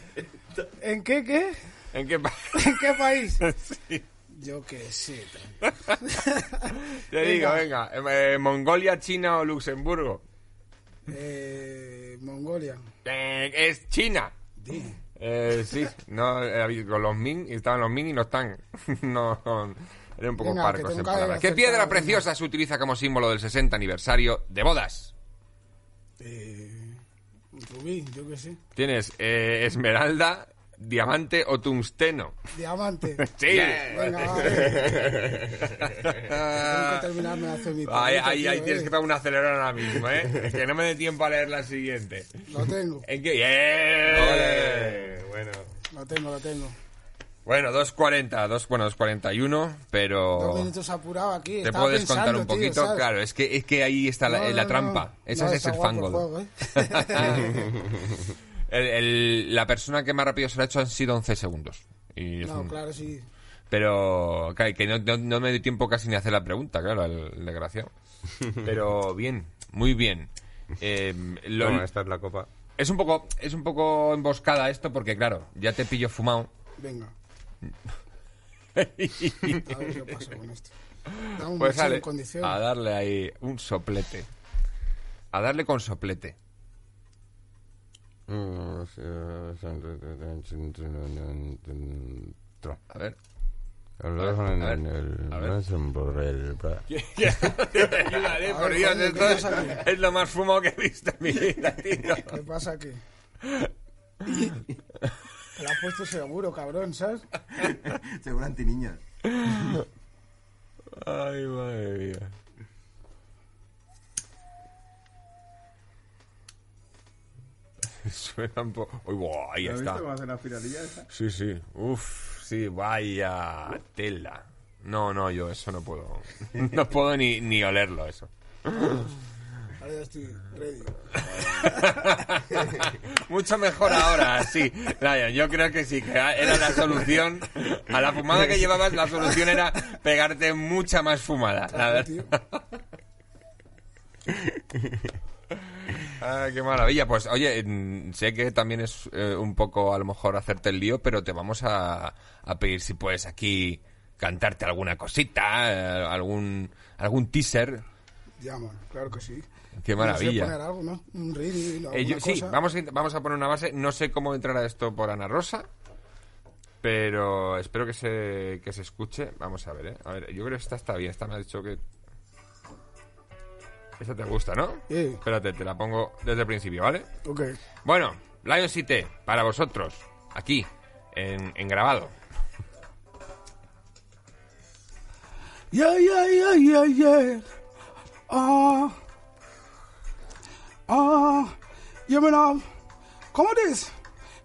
Speaker 4: ¿En qué, qué?
Speaker 2: ¿En qué país?
Speaker 4: ¿En qué país? [LAUGHS]
Speaker 2: Sí.
Speaker 4: Yo qué sé. [LAUGHS]
Speaker 2: Te digo, venga. eh, ¿Mongolia, China o Luxemburgo?
Speaker 4: Eh, Mongolia.
Speaker 2: Eh, es China.
Speaker 4: Di.
Speaker 2: Eh, sí, no, eh, con los Ming, y estaban los Ming y los Tang. [LAUGHS] No, era un poco
Speaker 4: Venga,
Speaker 2: parcos en palabras. ¿Qué piedra preciosa se utiliza como símbolo del 60 aniversario de bodas?
Speaker 4: Eh, rubí, yo qué sé.
Speaker 2: Tienes eh, esmeralda, diamante o tungsteno.
Speaker 4: Diamante. [LAUGHS]
Speaker 2: Sí.
Speaker 4: Venga, vale. [LAUGHS] Tengo que terminarme mi
Speaker 2: Ahí, ahí, tienes que pegar un acelerón ahora mismo, ¿eh? que no me dé tiempo a leer la siguiente.
Speaker 4: Lo tengo,
Speaker 2: ¿En qué?
Speaker 3: Bueno.
Speaker 4: lo tengo, lo tengo.
Speaker 2: Bueno, 2.40, dos, bueno, 2.41,
Speaker 4: Dos
Speaker 2: pero
Speaker 4: minutos apurado aquí.
Speaker 2: te puedes contar
Speaker 4: pensando,
Speaker 2: un
Speaker 4: tío,
Speaker 2: poquito. claro, es que, es que ahí está la,
Speaker 4: No,
Speaker 2: la
Speaker 4: no,
Speaker 2: trampa.
Speaker 4: no.
Speaker 2: Es el fango.
Speaker 4: ¿eh? [LAUGHS]
Speaker 2: El- el- la persona que más rápido se lo ha hecho han sido 11 segundos. Y
Speaker 4: No,
Speaker 2: un-
Speaker 4: claro, sí.
Speaker 2: Pero, claro, que no, no- no me dio tiempo casi ni a hacer la pregunta, claro, el, el desgraciado. [LAUGHS] Pero bien, muy bien. Eh, lo-
Speaker 3: Toma, esta es la copa.
Speaker 2: es un poco es un poco emboscada esto porque, claro, ya te pillo fumado.
Speaker 4: Venga. A ver qué pasa con esto. Un
Speaker 2: Pues sale
Speaker 4: en
Speaker 2: a darle ahí un soplete. A darle con soplete. A ver. A ver. Ayúdale, por
Speaker 4: ver,
Speaker 2: Dios,
Speaker 4: coño,
Speaker 2: esto
Speaker 4: ¿qué
Speaker 2: es, lo más fumado que he visto en mi vida, [LAUGHS] tío.
Speaker 4: ¿Qué pasa aquí? Te lo has puesto seguro, cabrón, ¿sabes? [LAUGHS]
Speaker 3: Seguro anti-niños.
Speaker 2: Ay, madre mía. [LAUGHS] Suena un poco... Uy, buah, ahí
Speaker 3: ¿Has
Speaker 2: está.
Speaker 3: visto la finalilla esa?
Speaker 2: Sí, sí. Uf, sí, vaya tela. No, no, yo eso no puedo. [LAUGHS] No puedo ni, ni olerlo, eso.
Speaker 4: Ahora ya estoy ready. [LAUGHS]
Speaker 2: Mucho mejor ahora, sí. Lion, yo creo que sí, que era la solución. A la fumada que llevabas, la solución era pegarte mucha más fumada. La verdad. Ah, qué maravilla. Pues oye, sé que también es eh, un poco a lo mejor hacerte el lío, pero te vamos a, a pedir si puedes aquí cantarte alguna cosita, eh, algún algún teaser.
Speaker 4: Ya, man, claro que sí.
Speaker 2: Qué
Speaker 4: No sé,
Speaker 2: maravilla.
Speaker 4: poner algo, ¿no? Un reel,
Speaker 2: Eh, yo- sí,
Speaker 4: cosa.
Speaker 2: vamos a, vamos a poner una base. No sé cómo entrará esto por Ana Rosa, pero espero que se, que se escuche. Vamos a ver, ¿eh? A ver, yo creo que esta está bien. Esta me ha dicho que... Esta te gusta, ¿no?
Speaker 4: Sí.
Speaker 2: Espérate, te la pongo desde el principio, ¿vale?
Speaker 4: Ok.
Speaker 2: Bueno, Lion City, para vosotros, aquí, en, en grabado.
Speaker 4: Yeah, yeah, yeah, yeah, yeah. Ah. Ah. You mean, um, ¿cómo dice?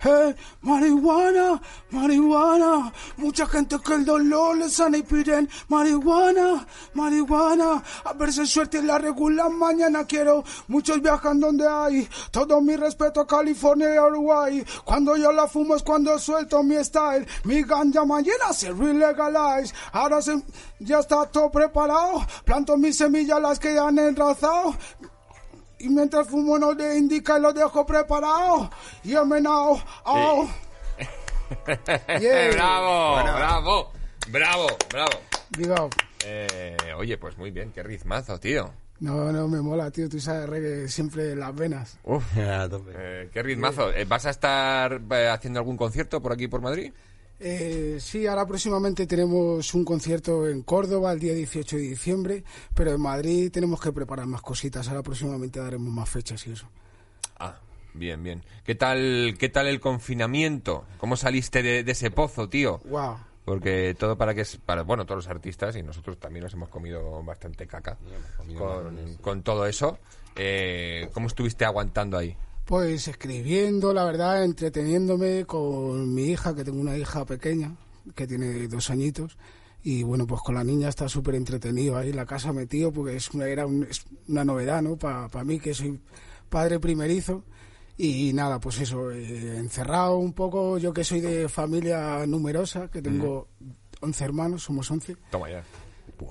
Speaker 4: Hey, marihuana, marihuana. Mucha gente que el dolor le sana y piden marihuana, marihuana. A ver si suerte la regular mañana quiero. Muchos viajan donde hay. Todo mi respeto a California y Uruguay. Cuando yo la fumo es cuando suelto mi style. Mi ganja mañana se relegalize. Ahora se, ya está todo preparado. Planto mis semillas las que han enrazado. Y mientras fumo no le indica y lo dejo preparado. [LAUGHS] Yeah, me now. Oh. Yeah.
Speaker 2: ¡Bravo! ¡Bravo! ¡Bravo! ¡Bravo!
Speaker 4: Big up.
Speaker 2: Eh, oye, pues muy bien, qué ritmazo, tío.
Speaker 4: No, no, me mola, tío. Tú sabes, reggae siempre las venas.
Speaker 2: Uf, [LAUGHS] eh, qué ritmazo. Eh, ¿Vas a estar eh, haciendo algún concierto por aquí, por Madrid?
Speaker 4: Eh, sí, ahora próximamente tenemos un concierto en Córdoba el día 18 de diciembre, pero en Madrid tenemos que preparar más cositas. Ahora próximamente daremos más fechas y eso.
Speaker 2: Ah, bien, bien. ¿Qué tal, qué tal el confinamiento? ¿Cómo saliste de, de ese pozo, tío?
Speaker 4: Wow.
Speaker 2: Porque todo para que es para bueno todos los artistas y nosotros también nos hemos comido bastante caca con, con todo eso. Eh, ¿Cómo estuviste aguantando ahí?
Speaker 4: Pues escribiendo, la verdad, entreteniéndome con mi hija, que tengo una hija pequeña, que tiene dos añitos. Y bueno, pues con la niña está súper entretenido ahí en la casa metido, porque es una, era un- es una novedad, ¿no? Para mí, que soy padre primerizo. Y nada, pues eso, eh, encerrado un poco, yo que soy de familia numerosa, que tengo 11 hermanos, somos 11.
Speaker 2: Toma ya.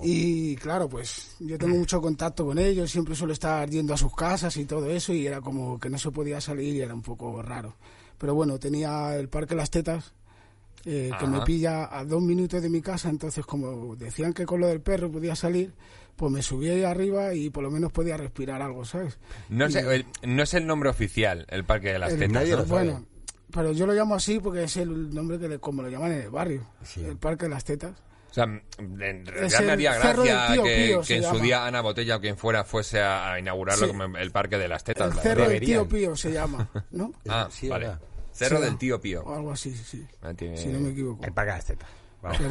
Speaker 4: Y claro, pues yo tengo mucho contacto con ellos, siempre suelo estar yendo a sus casas y todo eso, y era como que no se podía salir y era un poco raro. Pero bueno, tenía el Parque Las Tetas, eh, que me pilla a dos minutos de mi casa, entonces como decían que con lo del perro podía salir, pues me subí ahí arriba y por lo menos podía respirar algo, ¿sabes?
Speaker 2: No, sé, el- no es el nombre oficial, el Parque de las
Speaker 4: El-
Speaker 2: Tetas.
Speaker 4: pero yo lo llamo así porque es el nombre que le, como lo llaman en el barrio,
Speaker 3: Sí.
Speaker 4: el Parque de las Tetas.
Speaker 2: O sea, en realidad me haría gracia
Speaker 4: Tío
Speaker 2: que,
Speaker 4: Pío
Speaker 2: que en su
Speaker 4: llama.
Speaker 2: día Ana Botella o quien fuera fuese a, a inaugurarlo
Speaker 4: Sí.
Speaker 2: como el Parque de las Tetas.
Speaker 4: El
Speaker 2: la
Speaker 4: Cerro del Tío. Pío se llama, ¿no? [LAUGHS]
Speaker 2: Ah,
Speaker 3: Sí,
Speaker 2: vale. Cerro
Speaker 4: Sí,
Speaker 2: del. Tío Pío.
Speaker 4: O algo así, sí.
Speaker 2: Ah, tiene-
Speaker 4: Si no me equivoco.
Speaker 3: El Parque de las Tetas.
Speaker 4: El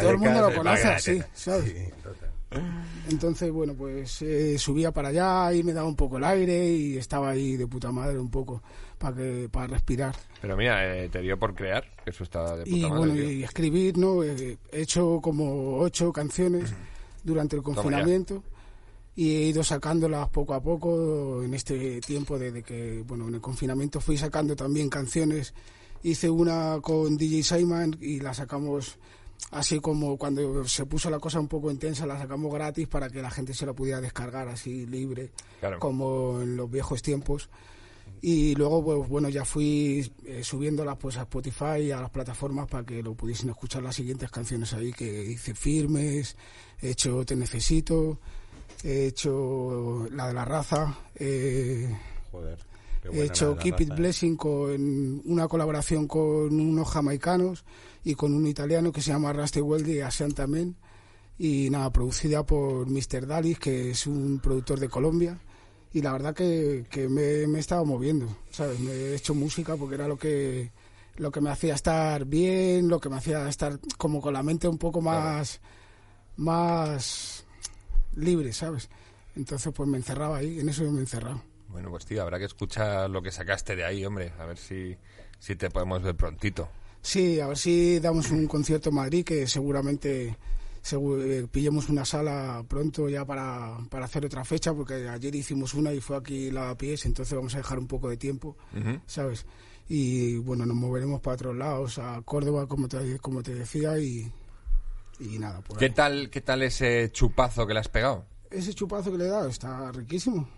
Speaker 4: todo el mundo lo conoce así. ¿sabes?
Speaker 3: Sí, total.
Speaker 4: Entonces, bueno, pues eh, subía para allá y me daba un poco el aire y estaba ahí de puta madre un poco para que para respirar.
Speaker 2: Pero mira, eh, te dio por crear, que eso está de puta
Speaker 4: Y
Speaker 2: madre,
Speaker 4: bueno, y escribir, ¿no? Eh, He hecho como ocho canciones durante el confinamiento y he ido sacándolas poco a poco en este tiempo desde que, bueno, en el confinamiento fui sacando también canciones. Hice una con DJ Simon y la sacamos así como cuando se puso la cosa un poco intensa, la sacamos gratis para que la gente se la pudiera descargar así libre,
Speaker 2: Claro.
Speaker 4: como en los viejos tiempos. Y luego, pues bueno, ya fui eh, subiéndolas pues a Spotify y a las plataformas para que lo pudiesen escuchar las siguientes canciones ahí que hice firmes, he hecho Te Necesito, he hecho la de la raza, eh,
Speaker 3: Joder.
Speaker 4: He hecho Keep It
Speaker 3: raza, ¿eh?
Speaker 4: Blessing con una colaboración con unos jamaicanos y con un italiano que se llama Rusty Weldy y Asian también. Y nada, producida por Mr. Dalis, que es un productor de Colombia. Y la verdad que, que me, me he estado moviendo, ¿sabes? Me he hecho música porque era lo que, lo que me hacía estar bien, lo que me hacía estar como con la mente un poco más, más libre, ¿sabes? Entonces pues me encerraba ahí, en eso yo me encerraba.
Speaker 2: Bueno, pues tío, habrá que escuchar lo que sacaste de ahí, hombre. A ver si, si te podemos ver prontito.
Speaker 4: Sí, a ver si damos un concierto en Madrid que seguramente segu- eh, pillemos una sala pronto ya para, para hacer otra fecha, porque ayer hicimos una y fue aquí la pies, entonces vamos a dejar un poco de tiempo. ¿sabes? Y bueno, nos moveremos para otros lados, a Córdoba, como te, como te decía, y, y nada.
Speaker 2: ¿Qué tal, ¿Qué tal ese chupazo que le has pegado?
Speaker 4: Ese chupazo que le he dado está riquísimo.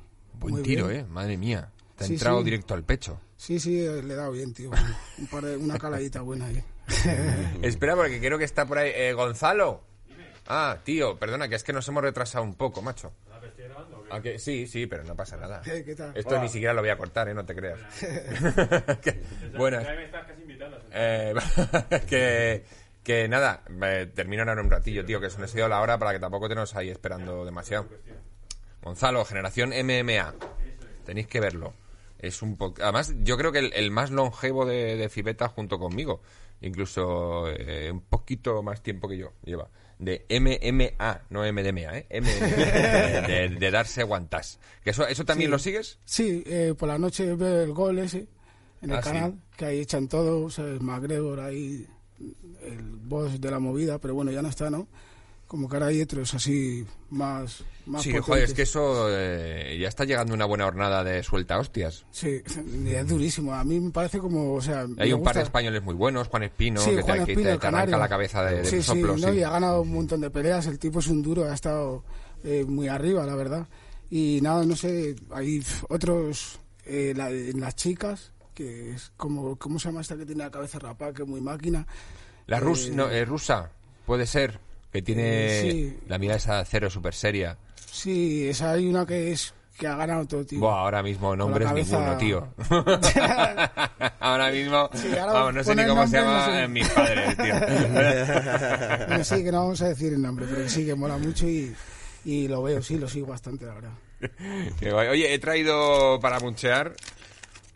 Speaker 2: Buen
Speaker 4: Muy
Speaker 2: tiro,
Speaker 4: bien.
Speaker 2: ¿eh? Madre mía. Te ha
Speaker 4: Sí,
Speaker 2: entrado
Speaker 4: sí.
Speaker 2: directo al pecho.
Speaker 4: Sí, sí, eh, le he dado bien, tío. Un par de- una caladita buena ahí. [LAUGHS]
Speaker 2: Espera, porque creo que está por ahí. Eh, Gonzalo. Ah, tío, perdona, que es que nos hemos retrasado un poco, macho. ¿A que- Sí, sí, pero no pasa nada.
Speaker 4: Eh, ¿Qué tal?
Speaker 2: Esto ni siquiera lo voy a cortar, ¿eh? No te creas. [LAUGHS] Buenas. Eh, [LAUGHS] que, que nada, eh, termino ahora en un ratillo, tío, que se nos ha ido la hora para que tampoco te nos ahí esperando demasiado. Gonzalo, generación MMA. Tenéis que verlo. Es un poco. Además, yo creo que el, el más longevo de, de Fibeta junto conmigo. Incluso eh, un poquito más tiempo que yo lleva. De MMA, no MDMA, ¿eh? MMA, [LAUGHS] de, de darse guantas. ¿Que eso, ¿Eso también
Speaker 4: Sí.
Speaker 2: lo sigues?
Speaker 4: Sí, eh, por la noche veo el gol ese en el
Speaker 2: Ah, sí.
Speaker 4: canal, que ahí echan todo, ¿sabes? McGregor ahí, el boss de la movida, pero bueno, ya no está, ¿no? Como que ahora hay otros así más, más
Speaker 2: Sí,
Speaker 4: potentes.
Speaker 2: joder, es que eso eh, ya está llegando una buena hornada de suelta hostias.
Speaker 4: Sí, [LAUGHS] es durísimo. A mí me parece como, o sea...
Speaker 2: Hay un par de
Speaker 4: gusta-
Speaker 2: españoles muy buenos, Juan Espino,
Speaker 4: Sí,
Speaker 2: que,
Speaker 4: Juan
Speaker 2: te, que
Speaker 4: Espino, el
Speaker 2: te arranca la cabeza de, de
Speaker 4: sí,
Speaker 2: soplo.
Speaker 4: sí,
Speaker 2: sí.
Speaker 4: ¿no? y ha ganado un montón de peleas. El tipo es un duro, ha estado eh, muy arriba, la verdad. Y nada, no sé, hay otros, eh, la- las chicas, que es como, ¿cómo se llama esta que tiene la cabeza rapada, que es muy máquina?
Speaker 2: La rus,
Speaker 4: Eh,
Speaker 2: no, eh, rusa, puede ser, que tiene
Speaker 4: Eh, sí.
Speaker 2: la mirada esa de acero súper seria.
Speaker 4: Sí, esa hay una que es que ha ganado todo, tío.
Speaker 2: Buah, ahora mismo nombres
Speaker 4: cabeza-
Speaker 2: ninguno, tío. [LAUGHS] ahora mismo,
Speaker 4: Sí, ahora
Speaker 2: vamos, no sé ni cómo se llama
Speaker 4: no sé.
Speaker 2: eh, mis padres, tío. [LAUGHS]
Speaker 4: Bueno, sí, que no vamos a decir el nombre, pero que sí, que mola mucho y, y lo veo, sí, lo sigo bastante, la verdad. [LAUGHS]
Speaker 2: Oye, he traído para munchear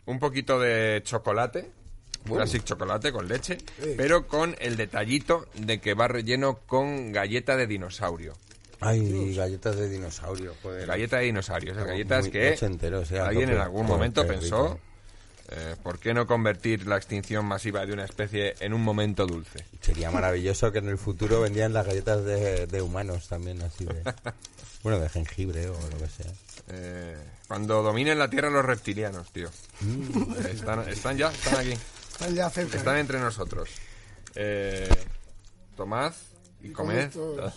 Speaker 2: un poquito de chocolate. Classic chocolate con leche, pero con el detallito de que va relleno con galleta de dinosaurio.
Speaker 3: Ay, galletas de dinosaurio, joder.
Speaker 2: Galleta de dinosaurio, esas galletas que
Speaker 3: ochentero, o sea,
Speaker 2: alguien en algún momento pensó, eh, ¿por qué no convertir la extinción masiva de una especie en un momento dulce?
Speaker 3: Sería maravilloso que en el futuro vendían las galletas de, de humanos también, así de... [LAUGHS] Bueno, de jengibre o lo que sea.
Speaker 2: Eh, cuando dominen la Tierra los reptilianos, tío.
Speaker 3: Mm.
Speaker 2: Están, están ya, están aquí.
Speaker 4: Están ya cerca.
Speaker 2: Están entre nosotros. Eh, tomad y comed. [LAUGHS] ha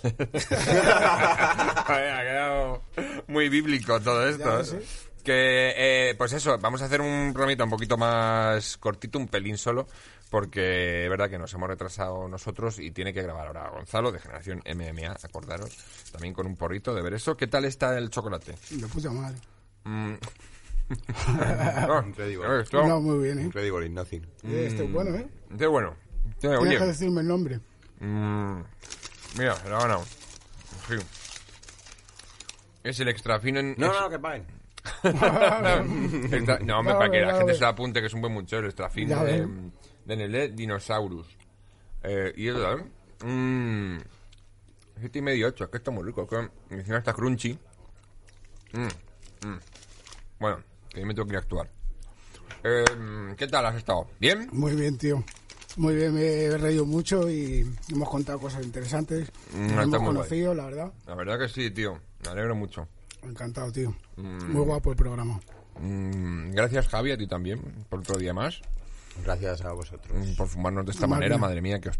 Speaker 2: quedado muy bíblico todo esto. ¿eh? Que, eh, pues eso, vamos a hacer un programita un poquito más cortito, un pelín solo, porque es verdad que nos hemos retrasado nosotros y tiene que grabar ahora Gonzalo, de Generación MMA, acordaros, también con un porrito de ver eso. ¿Qué tal está el chocolate?
Speaker 4: De puta madre.
Speaker 2: Mm. No,
Speaker 3: Increíble.
Speaker 2: esto-
Speaker 4: No, muy bien, ¿eh?
Speaker 3: Incredible in nothing.
Speaker 4: Este es bueno, ¿eh?
Speaker 2: Qué bueno. Qué-
Speaker 4: Tienes
Speaker 2: oye,
Speaker 4: que decirme el nombre.
Speaker 2: mm, mira, se lo ha ganado. Sí. Es el extra fino en...
Speaker 3: No, no, que paguen. [LAUGHS]
Speaker 2: Extra- no, hombre, para [LAUGHS] que la gente se lo apunte, que es un buen mucho, el extra fino de, de Nelé Dinosaurus. Eh, y es verdad, ¿eh? Mmm. Siete y medio, ocho, es que está muy rico. Es que encima está crunchy. Mm, mm. Bueno, que yo me tengo que ir a actuar. Eh, ¿Qué tal has estado? ¿Bien?
Speaker 4: Muy bien, tío. Muy bien, me he reído mucho y hemos contado cosas interesantes.
Speaker 2: Mm,
Speaker 4: Nos
Speaker 2: está
Speaker 4: hemos conocido, la verdad.
Speaker 2: La verdad que sí, tío. Me alegro mucho.
Speaker 4: Encantado, tío. Muy guapo el programa.
Speaker 2: Mm, gracias, Javi, a ti también, por otro día más.
Speaker 3: Gracias a vosotros.
Speaker 2: Mm, Por fumarnos de esta
Speaker 4: Madre
Speaker 2: manera,
Speaker 4: mía.
Speaker 2: madre mía, que os